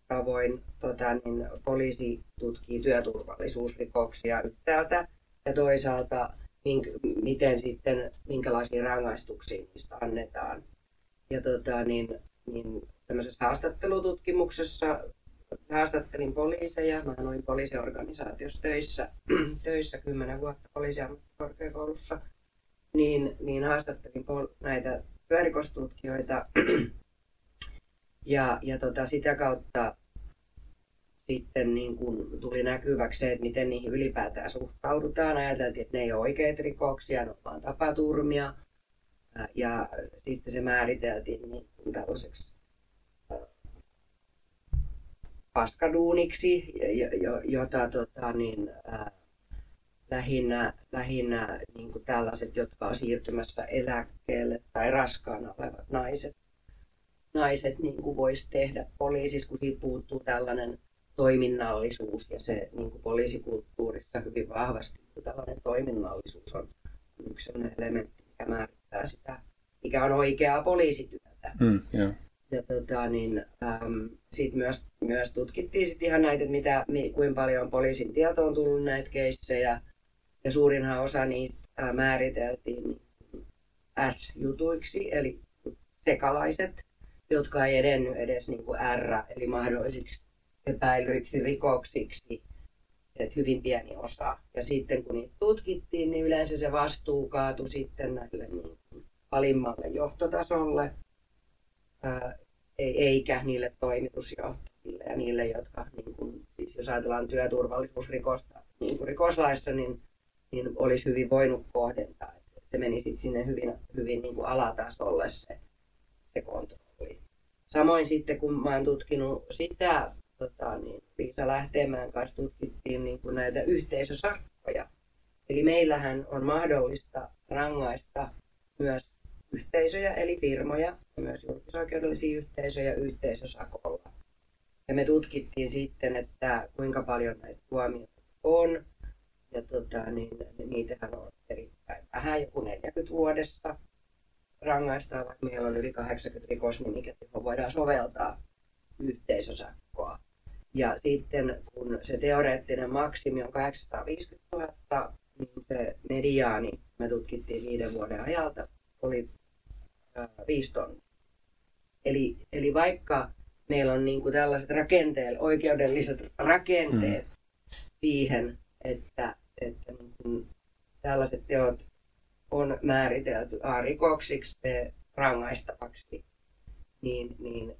tavoin tota, niin poliisi tutkii työturvallisuusrikoksia yhtäältä ja toisaalta mink, miten sitten, minkälaisia rangaistuksia niistä annetaan. Ja tota, niin, niin tämmöisessä haastattelututkimuksessa haastattelin poliiseja. Mä olin poliisiorganisaatiossa töissä, töissä 10 vuotta poliisiammattikorkeakoulussa. Niin, niin haastattelin näitä pyörikostutkijoita ja, ja tota, sitä kautta sitten niin kun tuli näkyväksi se, että miten niihin ylipäätään suhtaudutaan. Ajateltiin, että ne ei ole oikeita rikoksia, ne on vain tapaturmia. Ja sitten se määriteltiin niin tällaiseksi paskaduuniksi, jota tota, niin, ää, lähinnä, lähinnä niin kuin tällaiset, jotka on siirtymässä eläkkeelle tai raskaana olevat naiset, naiset niin kuin voisi tehdä poliisissa, kun siitä puuttuu tällainen toiminnallisuus ja se niin kuin poliisikulttuurissa hyvin vahvasti niin tällainen toiminnallisuus on yksi elementti, mikä määrittää sitä, mikä on oikeaa poliisityötä. Mm, yeah. Ja tota, niin, äm, sit myös, myös tutkittiin sit ihan näitä, että mitä, mi, kuinka paljon poliisin tietoon tullut näitä keissejä. Ja suurinhan osa niistä ää, määriteltiin S-jutuiksi, eli sekalaiset, jotka ei edennyt edes niin kuin R, eli mahdollisiksi epäilyiksi rikoksiksi, että hyvin pieni osa. Ja sitten kun niitä tutkittiin, niin yleensä se vastuu kaatui sitten näille niin alimmalle johtotasolle, ää, eikä niille toimitusjohtajille ja niille, jotka, niin kuin, siis jos ajatellaan työturvallisuusrikosta niin kuin rikoslaissa, niin, niin olisi hyvin voinut kohdentaa. Se meni sitten sinne hyvin, hyvin niin kuin alatasolle se, se kontrolli. Samoin sitten, kun mä oon tutkinut sitä tota, niin Liisa Lähteenmäen kanssa tutkittiin niin kuin näitä yhteisösakkoja. Eli meillähän on mahdollista rangaista myös yhteisöjä eli firmoja ja myös julkisoikeudellisia yhteisöjä yhteisösakolla. Ja me tutkittiin sitten, että kuinka paljon näitä tuomioita on. Ja tota, niin, niitähän on erittäin vähän, joku 40 vuodessa rangaistaan, vaikka meillä on yli 80 rikosnimikettä, johon voidaan soveltaa yhteisösakkoa. Ja sitten kun se teoreettinen maksimi on 850 000, niin se mediaani, me tutkittiin viiden vuoden ajalta, oli äh, viisi tonnia. Eli, eli vaikka meillä on niin kuin tällaiset rakenteet, oikeudelliset rakenteet hmm. siihen, että, että niin kuin tällaiset teot on määritelty A rikoksiksi, B rangaistavaksi, niin, niin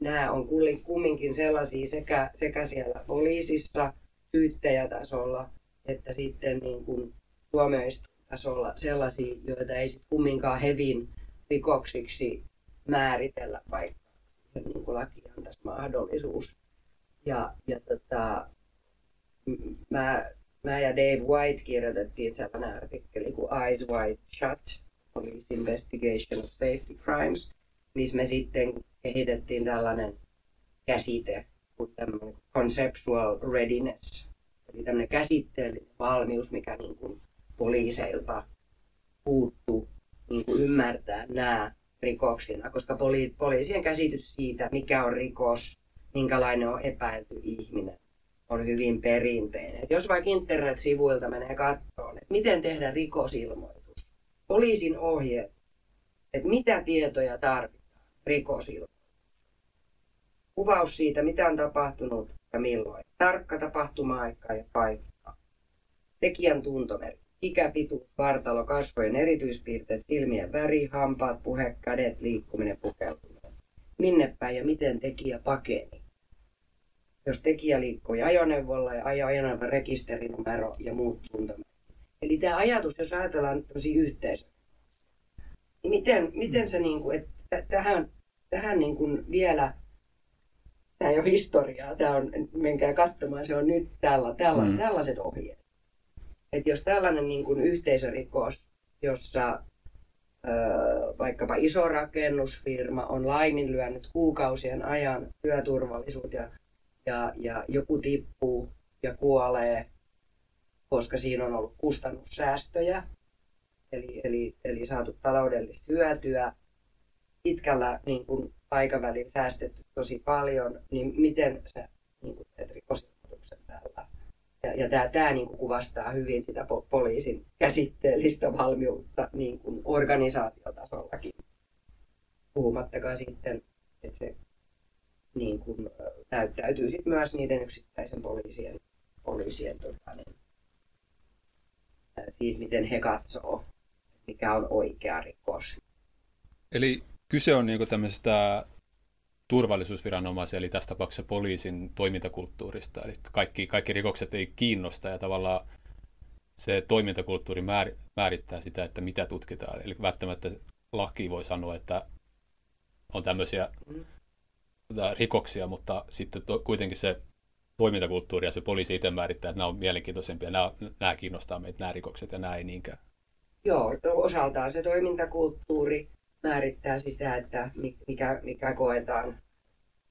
nämä on kumminkin sellaisia sekä, sekä siellä poliisissa, syyttäjätasolla, että sitten niin kuin tuomioistuintasolla sellaisia, joita ei sitten kumminkaan hevin rikoksiksi määritellä, vaikka niin kuin laki antaisi mahdollisuus. Ja, ja tota, mä, mä ja Dave White kirjoitettiin sellainen artikkeli kuin Eyes Wide Shut, Police Investigation of Safety Crimes, missä me sitten kehitettiin tällainen käsite kuin conceptual readiness, eli tämmöinen käsitteellinen valmius, mikä niin kuin poliiseilta puuttuu niin kuin ymmärtää nämä rikoksina, koska poli- poliisien käsitys siitä, mikä on rikos, minkälainen on epäilty ihminen, on hyvin perinteinen. Jos vaikka internet-sivuilta menee kattoon, että miten tehdä rikosilmoitus, poliisin ohjeet, että mitä tietoja tarvitaan rikosilmoitus, kuvaus siitä, mitä on tapahtunut ja milloin, tarkka tapahtuma-aika ja paikka, tekijän tuntomerkki, ikä, pituus, vartalo, kasvojen erityispiirteet, silmien väri, hampaat, puhe, kädet, liikkuminen, pukeutuminen. Minne päin ja miten tekijä pakeni. Jos tekijä liikkui ajoneuvolla ja ajoneuvon rekisterinumero ja muut tuntomerkit. Eli tämä ajatus, jos ajatellaan tämmöisiä yhteisöjä, niin miten, miten se, niin kuin, että tähän, tähän niin kuin vielä, tämä ei ole historiaa, tämä on, menkää katsomaan, se on nyt tällä, tällaiset, mm. tällaiset ohjeet että jos tällainen niin kuin yhteisörikos, jossa ö, vaikkapa iso rakennusfirma on laiminlyönyt kuukausien ajan työturvallisuutta ja, ja, ja joku tippuu ja kuolee, koska siinä on ollut kustannussäästöjä, eli, eli, eli saatu taloudellista hyötyä, pitkällä niin kuin, aikavälillä säästetty tosi paljon, niin miten sä niin kuin, teet rikosilmoituksen tällä? Ja, ja tämä, tämä niin kuin kuvastaa hyvin sitä po- poliisin käsitteellistä valmiutta niin kuin organisaatiotasollakin. Puhumattakaan sitten, että se niin kuin, näyttäytyy sit myös niiden yksittäisen poliisien, poliisien tota, niin, siitä, miten he katsoo, mikä on oikea rikos. Eli kyse on niin tämmöisestä turvallisuusviranomaisen, eli tässä tapauksessa poliisin toimintakulttuurista. Eli kaikki, kaikki rikokset ei kiinnosta ja tavallaan se toimintakulttuuri määrittää sitä, että mitä tutkitaan. Eli välttämättä laki voi sanoa, että on tämmöisiä mm. Rikoksia, mutta sitten to, kuitenkin se toimintakulttuuri ja se poliisi itse määrittää, että nämä on mielenkiintoisempia, nämä, nämä kiinnostaa meitä, nämä rikokset ja nämä ei niinkään. Joo, no osaltaan se toimintakulttuuri määrittää sitä, että mikä, mikä koetaan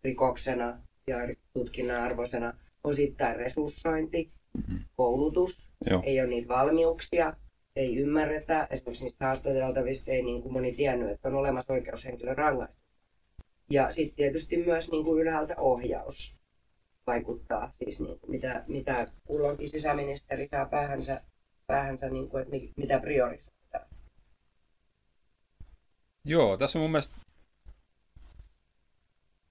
rikoksena ja tutkinnan arvoisena. Osittain resurssointi, mm-hmm. koulutus, Joo. ei ole niitä valmiuksia, ei ymmärretä. Esimerkiksi niistä haastateltavista ei niin kuin moni tiennyt, että on olemassa oikeushenkilön rangaistus. Ja sitten tietysti myös niin kuin ylhäältä ohjaus vaikuttaa, siis niin, mitä, mitä kulloinkin sisäministeri saa päähänsä, päähänsä niin kuin, että mitä priorisoi. Joo, tässä on mun mielestä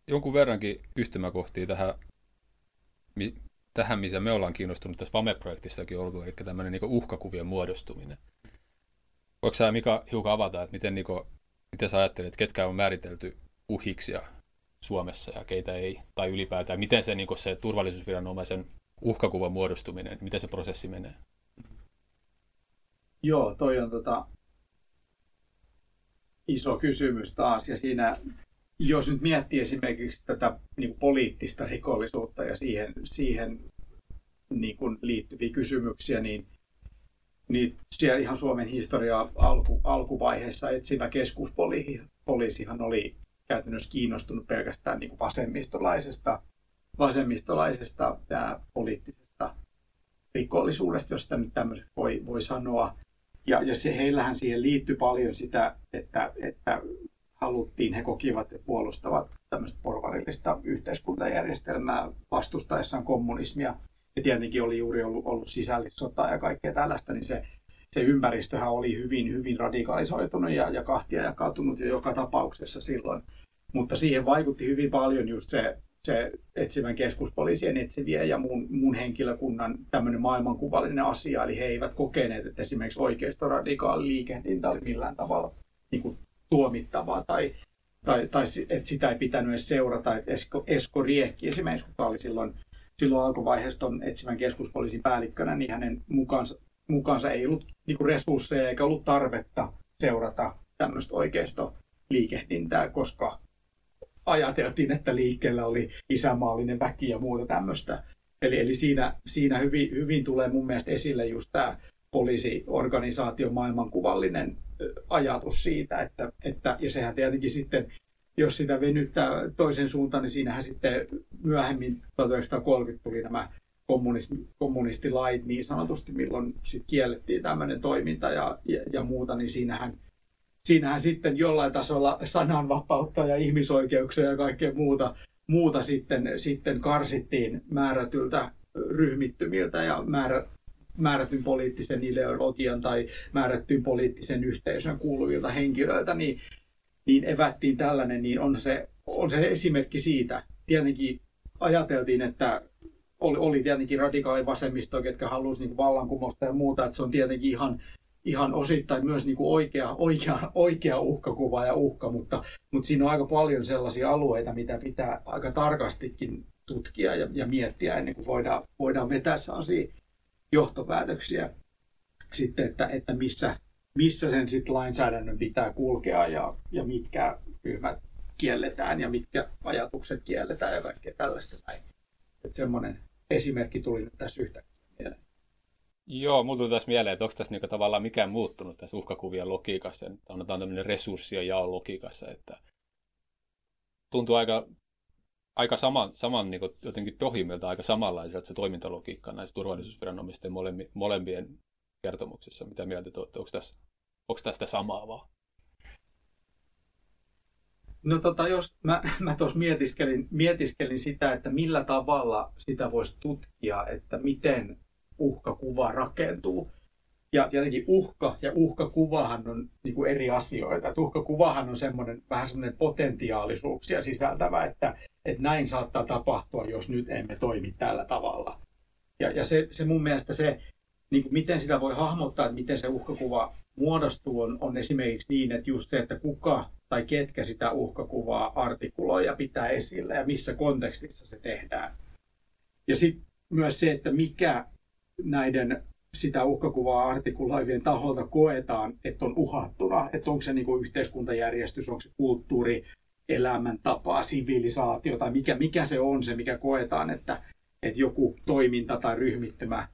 jonkun verrankin yhtymäkohtia tähän, mi, tähän, missä me ollaan kiinnostunut tässä VAME-projektissakin ollut, eli tämmöinen niin uhkakuvien muodostuminen. Voiko sä Mika hiukan avata, että miten, niin kuin, miten sä ajattelet, ketkä on määritelty uhiksi ja Suomessa ja keitä ei, tai ylipäätään, miten se, niin se turvallisuusviranomaisen uhkakuvan muodostuminen, miten se prosessi menee? Joo, toi on tota, iso kysymys taas. Ja siinä, jos nyt miettii esimerkiksi tätä niin kuin poliittista rikollisuutta ja siihen, siihen niin kuin liittyviä kysymyksiä, niin, niin siellä ihan Suomen historia alku, alkuvaiheessa etsivä keskuspoliisihan oli käytännössä kiinnostunut pelkästään niin kuin vasemmistolaisesta, vasemmistolaisesta ja poliittisesta rikollisuudesta, jos sitä nyt tämmöiseksi voi, voi sanoa. Ja, ja se, heillähän siihen liittyi paljon sitä, että, että haluttiin, he kokivat ja puolustavat tämmöistä porvarillista yhteiskuntajärjestelmää vastustaessaan kommunismia. Ja tietenkin oli juuri ollut, ollut sisällissota ja kaikkea tällaista, niin se, se ympäristöhän oli hyvin, hyvin radikalisoitunut ja, ja kahtia jakautunut jo joka tapauksessa silloin. Mutta siihen vaikutti hyvin paljon just se se etsivän keskuspoliisien etsiviä ja mun, mun henkilökunnan tämmöinen maailmankuvallinen asia. Eli he eivät kokeneet, että esimerkiksi oikeistoradikaali liikehdintä oli millään tavalla niin kuin, tuomittavaa tai, tai, tai että sitä ei pitänyt edes seurata. Että Esko, Esko Riekki esimerkiksi, joka oli silloin, silloin alkuvaiheessa etsivän keskuspoliisin päällikkönä, niin hänen mukaansa, mukaansa ei ollut niin kuin resursseja eikä ollut tarvetta seurata tämmöistä oikeisto liikehdintää, koska ajateltiin, että liikkeellä oli isämaallinen väki ja muuta tämmöistä. Eli, eli siinä, siinä hyvin, hyvin tulee mun mielestä esille just tämä poliisiorganisaation maailmankuvallinen ajatus siitä, että, että, ja sehän tietenkin sitten, jos sitä venyttää toisen suuntaan, niin siinähän sitten myöhemmin 1930 tuli nämä kommunisti, kommunistilait niin sanotusti, milloin sitten kiellettiin tämmöinen toiminta ja, ja, ja muuta, niin siinähän, siinähän sitten jollain tasolla sananvapautta ja ihmisoikeuksia ja kaikkea muuta, muuta sitten, sitten karsittiin määrätyltä ryhmittymiltä ja määrä, määrätyn poliittisen ideologian tai määrättyyn poliittisen yhteisön kuuluvilta henkilöiltä, niin, niin evättiin tällainen, niin on se, on se esimerkki siitä. Tietenkin ajateltiin, että oli, oli tietenkin radikaali vasemmisto, ketkä halusivat niin vallankumousta ja muuta, että se on tietenkin ihan, ihan osittain myös niin kuin oikea, oikea, oikea uhkakuva ja uhka, mutta, mutta siinä on aika paljon sellaisia alueita, mitä pitää aika tarkastikin tutkia ja, ja miettiä ennen kuin voidaan, voidaan vetää sellaisia johtopäätöksiä sitten, että, että missä, missä sen sitten lainsäädännön pitää kulkea ja, ja mitkä ryhmät kielletään ja mitkä ajatukset kielletään ja kaikkea tällaista näin. Että semmoinen esimerkki tuli nyt tässä yhtäkkiä mieleen. Joo, mulla tuli tässä mieleen, että onko tässä niinku tavallaan mikään muuttunut tässä uhkakuvien logiikassa, että annetaan tämmöinen resurssien jaon logiikassa, että tuntuu aika, aika saman, saman niin jotenkin pohjimmilta aika samanlaiselta se toimintalogiikka näissä turvallisuusviranomaisten molempien kertomuksissa. Mitä mieltä te olette? Onko tässä, onko tästä samaa vaan? No tota, jos mä, mä tuossa mietiskelin, mietiskelin sitä, että millä tavalla sitä voisi tutkia, että miten uhkakuva rakentuu. Ja tietenkin uhka ja uhkakuvahan on niin kuin eri asioita. Että uhkakuvahan on semmoinen, vähän semmoinen potentiaalisuuksia sisältävä, että, että näin saattaa tapahtua, jos nyt emme toimi tällä tavalla. Ja, ja se, se mun mielestä se, niin kuin miten sitä voi hahmottaa, että miten se uhkakuva muodostuu, on, on esimerkiksi niin, että just se, että kuka tai ketkä sitä uhkakuvaa artikuloi ja pitää esillä ja missä kontekstissa se tehdään. Ja sitten myös se, että mikä näiden sitä uhkakuvaa artikuloivien taholta koetaan, että on uhattuna, että onko se niin kuin yhteiskuntajärjestys, onko se kulttuuri, elämäntapa, sivilisaatio tai mikä, mikä se on se, mikä koetaan, että, että joku toiminta tai ryhmittymä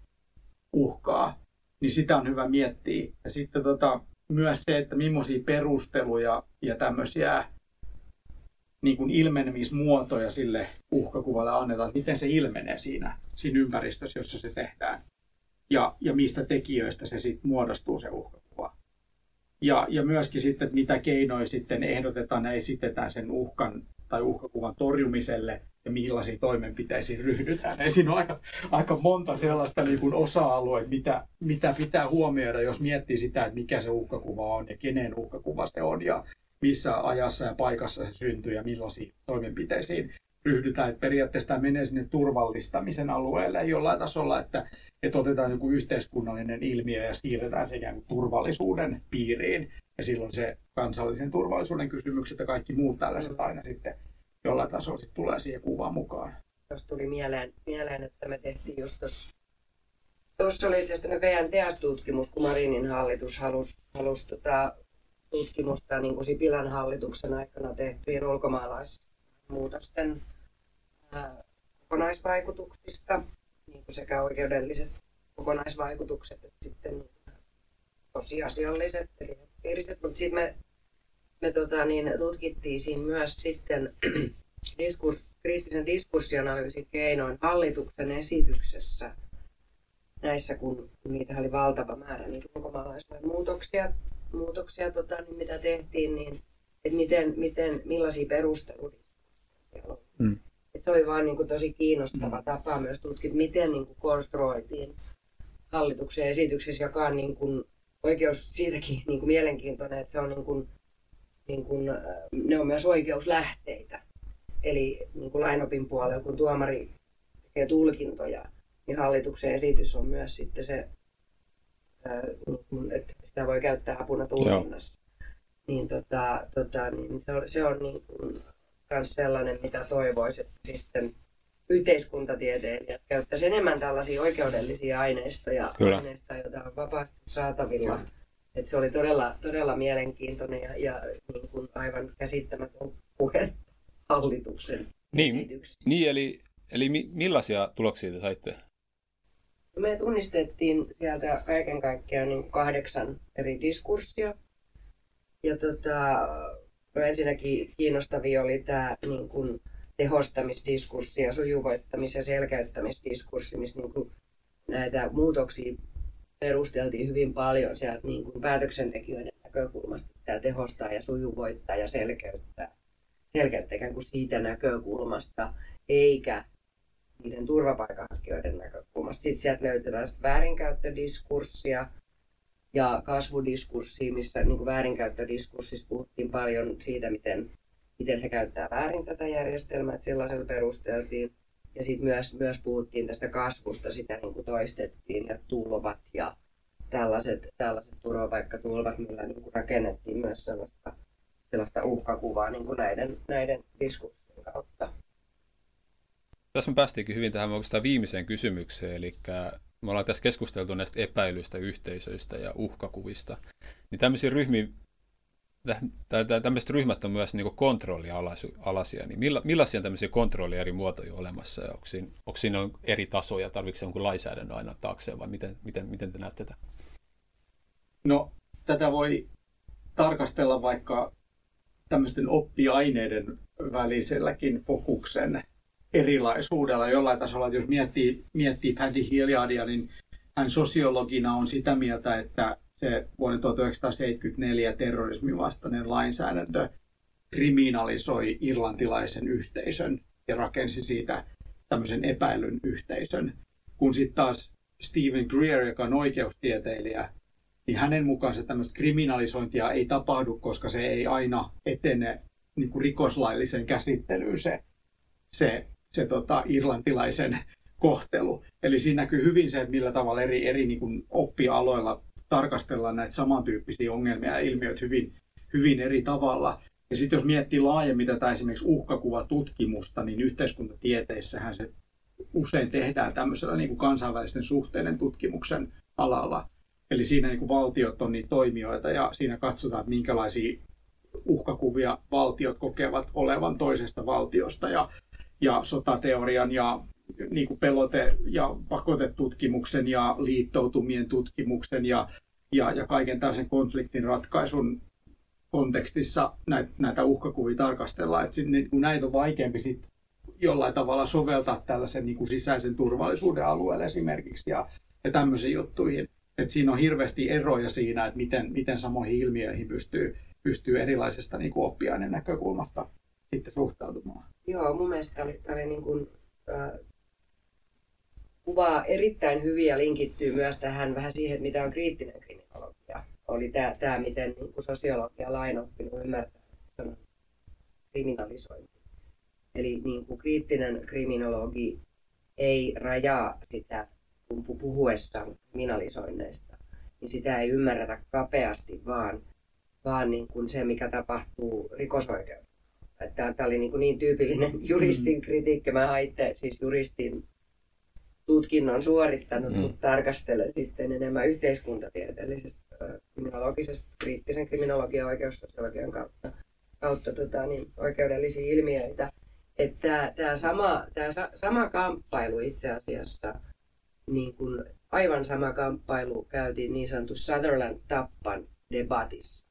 uhkaa, niin sitä on hyvä miettiä. Ja sitten tota, myös se, että millaisia perusteluja ja tämmöisiä niin kuin ilmenemismuotoja sille uhkakuvalle annetaan, että miten se ilmenee siinä, siinä ympäristössä, jossa se tehdään. Ja, ja mistä tekijöistä se sitten muodostuu se uhkakuva. Ja, ja myöskin sitten, mitä keinoja sitten ehdotetaan ja esitetään sen uhkan tai uhkakuvan torjumiselle ja millaisiin toimenpiteisiin ryhdytään. Ja siinä on aika, aika monta sellaista niin kuin osa-alueita, mitä, mitä pitää huomioida, jos miettii sitä, että mikä se uhkakuva on ja kenen uhkakuva se on ja missä ajassa ja paikassa se syntyy ja millaisiin toimenpiteisiin ryhdytään. Että periaatteessa tämä menee sinne turvallistamisen alueelle jollain tasolla, että, että otetaan joku yhteiskunnallinen ilmiö ja siirretään se ikään kuin turvallisuuden piiriin. Ja silloin se kansallisen turvallisuuden kysymykset ja kaikki muut tällaiset aina sitten jollain tasolla sit tulee siihen kuvaan mukaan. Tuossa tuli mieleen, mieleen, että me tehtiin just tuossa Tuossa oli itse asiassa VNTS-tutkimus, kun Marinin hallitus halusi, halusi tota, tutkimusta niin kuin Sipilän hallituksen aikana tehtyjen ulkomaalaismuutosten kokonaisvaikutuksista, niin kuin sekä oikeudelliset kokonaisvaikutukset että sitten tosiasialliset, eli piiriset, mutta sitten me me tota, niin, tutkittiin siinä myös sitten diskurs, kriittisen diskurssionalyysin keinoin hallituksen esityksessä näissä, kun niitä oli valtava määrä niitä ulkomaalaislain muutoksia, muutoksia tota, niin mitä tehtiin, niin että miten, miten, millaisia perusteluja siellä oli. Mm. Et se oli vaan niin kuin, tosi kiinnostava mm. tapa myös tutkia, miten niin kuin, konstruoitiin hallituksen esityksessä, joka on niin kuin, oikeus siitäkin niin kuin, mielenkiintoinen, että se on niin kuin, niin kuin, äh, ne on myös oikeuslähteitä. Eli niin kuin lainopin puolella, kun tuomari tekee tulkintoja, niin hallituksen esitys on myös sitten se, äh, niin että sitä voi käyttää apuna tulkinnassa. Niin, tota, tota, niin se on, se on niin kuin myös sellainen, mitä toivoisi, että sitten yhteiskuntatieteilijät käyttäisi enemmän tällaisia oikeudellisia aineistoja, Kyllä. aineistoja joita on vapaasti saatavilla Et se oli todella, todella mielenkiintoinen ja, ja niin kuin aivan käsittämätön puhe hallituksen Niin, niin eli, eli mi- millaisia tuloksia te saitte? Me tunnistettiin sieltä kaiken kaikkiaan niin kahdeksan eri diskurssia. Ja tota, no ensinnäkin kiinnostavia oli tämä niin kuin tehostamisdiskurssi ja sujuvoittamis- ja selkeyttämisdiskurssi, missä niin kuin näitä muutoksia perusteltiin hyvin paljon sieltä niin kuin päätöksentekijöiden näkökulmasta. Tämä tehostaa ja sujuvoittaa ja selkeyttää. Selkeyttää ikään kuin siitä näkökulmasta, eikä niiden turvapaikanhakijoiden näkökulmasta. Sitten sieltä löytyy tällaista väärinkäyttödiskurssia ja kasvudiskurssia, missä niin kuin väärinkäyttödiskurssissa puhuttiin paljon siitä, miten, miten he käyttää väärin tätä järjestelmää, että sellaisella perusteltiin. Ja sitten myös, myös puhuttiin tästä kasvusta, sitä niin kuin toistettiin ja tulvat ja tällaiset, tällaiset turvapaikkatulvat, millä niin kuin rakennettiin myös sellaista, sellaista uhkakuvaa niin kuin näiden, näiden diskurssien kautta. Tässä me päästiinkin hyvin tähän oikeastaan viimeiseen kysymykseen, eli me ollaan tässä keskusteltu näistä epäilyistä, yhteisöistä ja uhkakuvista. Niin tämmöisiä ryhmiä, tämmöiset ryhmät on myös niin kontrollialaisia, niin milla, millaisia tämmöisiä kontrollia eri muotoja on olemassa, ja onko siinä, onko siinä on eri tasoja, tarvitseeko jonkun lainsäädännön aina taakseen, vai miten, miten, miten te näette tätä? No, tätä voi tarkastella vaikka tämmöisten oppiaineiden väliselläkin fokuksen erilaisuudella jollain tasolla. Jos miettii, miettii Paddy Hilliardia, niin hän sosiologina on sitä mieltä, että se vuoden 1974 terrorismin vastainen lainsäädäntö kriminalisoi irlantilaisen yhteisön ja rakensi siitä tämmöisen epäilyn yhteisön. Kun sitten taas Stephen Greer, joka on oikeustieteilijä, niin hänen mukaansa tämmöistä kriminalisointia ei tapahdu, koska se ei aina etene niin kuin rikoslailliseen käsittelyyn se, se se tota, irlantilaisen kohtelu. Eli siinä näkyy hyvin se, että millä tavalla eri, eri niin kuin oppialoilla tarkastellaan näitä samantyyppisiä ongelmia ja ilmiöitä hyvin, hyvin eri tavalla. Ja sitten jos miettii laajemmin tätä esimerkiksi uhkakuvatutkimusta, niin yhteiskuntatieteissähän se usein tehdään tämmöisellä niin kuin kansainvälisten suhteiden tutkimuksen alalla. Eli siinä niin kuin valtiot on niitä toimijoita ja siinä katsotaan, että minkälaisia uhkakuvia valtiot kokevat olevan toisesta valtiosta. Ja ja sotateorian ja niin kuin pelote- ja pakotetutkimuksen ja liittoutumien tutkimuksen ja, ja, ja kaiken tällaisen konfliktin ratkaisun kontekstissa näitä, näitä uhkakuvia tarkastellaan. Että sinne, kun näitä on vaikeampi sit jollain tavalla soveltaa tällaisen niin kuin sisäisen turvallisuuden alueelle esimerkiksi ja, ja tämmöisiin juttuihin. Et siinä on hirveästi eroja siinä, että miten, miten samoihin ilmiöihin pystyy, pystyy erilaisesta niin kuin oppiaineen näkökulmasta sitten suhtautumaan. Joo, mun mielestä tämä oli, tämä oli niin kuin, äh, kuvaa erittäin hyvin ja linkittyy myös tähän vähän siihen, mitä on kriittinen kriminologia. Oli tämä, tämä miten niin kuin sosiologia lainoppinut ymmärtää kriminalisointi. Eli niin kuin kriittinen kriminologi ei rajaa sitä kun puhuessaan kriminalisoinneista, niin sitä ei ymmärretä kapeasti, vaan, vaan niin kuin se, mikä tapahtuu rikosoikeudessa Tämä, tämä oli niin, kuin niin tyypillinen mm. juristin kritiikki. Mä haitte siis juristin tutkinnon suorittanut, mm. mutta tarkastelen sitten enemmän yhteiskuntatieteellisestä, kriminologisesta, kriittisen kriminologian oikeussosiologian kautta, kautta tota, niin, oikeudellisia ilmiöitä. Että tämä, sama, tämä sama kamppailu itse asiassa, niin kuin aivan sama kamppailu käytiin niin sanottu Sutherland-Tappan debatissa,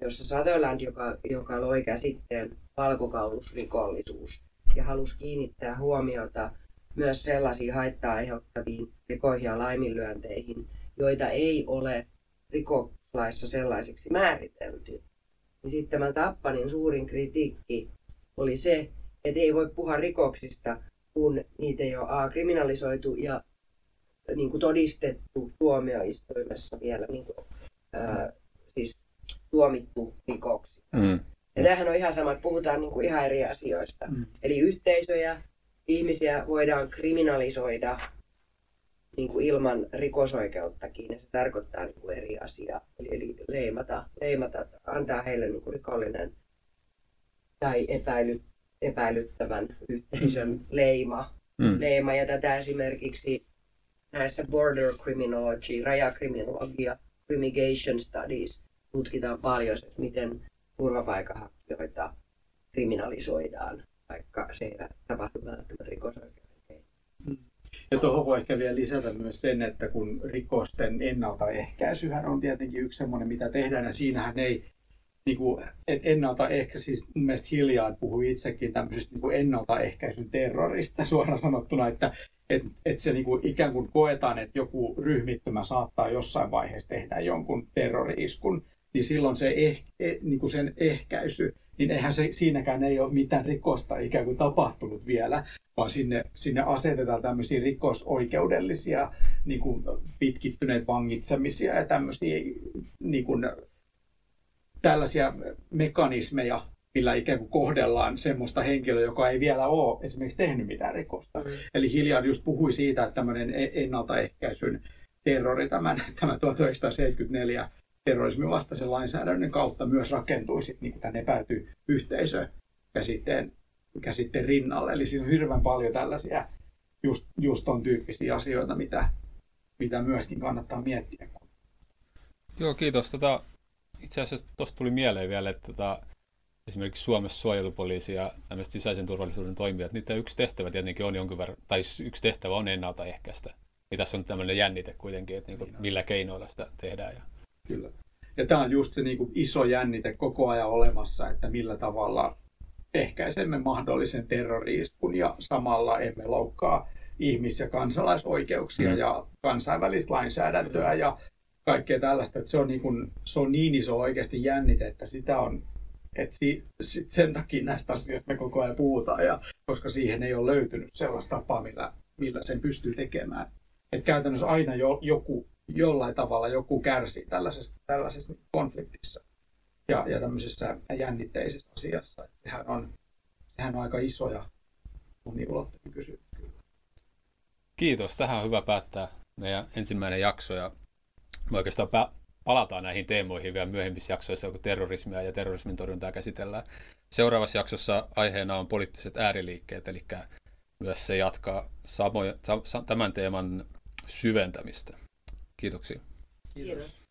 jossa Sutherland, joka, joka loi käsitteen valkokaulusrikollisuus ja halusi kiinnittää huomiota myös sellaisiin haittaa aiheuttaviin tekoihin ja laiminlyönteihin, joita ei ole rikoslaissa sellaisiksi määritelty. Niin sitten tämän Tappanin suurin kritiikki oli se, että ei voi puhua rikoksista, kun niitä ei ole A, kriminalisoitu ja niin kuin todistettu tuomioistuimessa vielä niin kuin, ää, siis tuomittu rikoksi. Mm. Ja tämähän on ihan sama, että puhutaan niin kuin ihan eri asioista. Mm. Eli yhteisöjä, ihmisiä voidaan kriminalisoida niin kuin ilman rikosoikeuttakin, ja se tarkoittaa niin kuin eri asiaa. Eli, eli leimata, leimata, antaa heille niin kuin rikollinen tai epäily, epäilyttävän yhteisön leima. Mm. leima. Ja tätä esimerkiksi näissä border criminology, rajakriminologia Remigation Studies tutkitaan paljon, että miten turvapaikanhakijoita kriminalisoidaan, vaikka tapahdu välttämättä rikosoikeuden ja tuohon voi ehkä vielä lisätä myös sen, että kun rikosten ennaltaehkäisyhän on tietenkin yksi semmoinen, mitä tehdään, ja siinähän ei niin kuin, et ennaltaehkä, siis mun mielestä hiljaan puhui itsekin tämmöisestä niin kuin ennaltaehkäisyn terrorista suoraan sanottuna, että et, et se niin kuin, ikään kuin koetaan, että joku ryhmittymä saattaa jossain vaiheessa tehdä jonkun terrori-iskun, niin silloin se eh, eh, niin kuin sen ehkäisy, niin eihän se, siinäkään ei ole mitään rikosta ikään kuin tapahtunut vielä, vaan sinne, sinne asetetaan tämmöisiä rikosoikeudellisia niin kuin pitkittyneet vangitsemisia ja tämmöisiä niin kuin, tällaisia mekanismeja, millä ikään kuin kohdellaan semmoista henkilöä, joka ei vielä ole esimerkiksi tehnyt mitään rikosta. Mm. Eli Hilliard just puhui siitä, että tämmöinen e- ennaltaehkäisyn terrori, tämän, tämän 1974 terrorismin vastaisen lainsäädännön kautta myös rakentuisi niin tämän epäilty yhteisö käsitteen, käsitteen rinnalle. Eli siinä on hirveän paljon tällaisia just, just ton tyyppisiä asioita, mitä, mitä myöskin kannattaa miettiä. Joo, kiitos. Tota, itse asiassa tuosta tuli mieleen vielä, että tota, esimerkiksi Suomessa suojelupoliisi ja sisäisen turvallisuuden toimijat, niiden yksi tehtävä tietenkin on jonkin verran, tai siis yksi tehtävä on ennaltaehkäistä. Ja tässä on tämmöinen jännite kuitenkin, että niinku, millä keinoilla sitä tehdään. Ja... Kyllä. Ja tämä on just se niin kuin iso jännite koko ajan olemassa, että millä tavalla ehkäisemme mahdollisen terroriiskun ja samalla emme loukkaa ihmis- ja kansalaisoikeuksia mm. ja kansainvälistä lainsäädäntöä ja kaikkea tällaista. Että se, on niin kuin, se on niin iso oikeasti jännite, että sitä on että si, sit sen takia näistä asioista me koko ajan puhutaan, ja, koska siihen ei ole löytynyt sellaista tapaa, millä, millä sen pystyy tekemään. Et käytännössä aina jo, joku jollain tavalla joku kärsii tällaisessa, tällaisessa konfliktissa ja, ja tämmöisessä jännitteisessä asiassa. Että sehän, on, sehän on aika iso ja moniulotteinen kysymys. Kiitos. Tähän on hyvä päättää meidän ensimmäinen jakso ja me oikeastaan palataan näihin teemoihin vielä myöhemmissä jaksoissa, kun terrorismia ja terrorismin torjuntaa käsitellään. Seuraavassa jaksossa aiheena on poliittiset ääriliikkeet, eli myös se jatkaa samoja, tämän teeman syventämistä. Kiitoksia. Kiitos.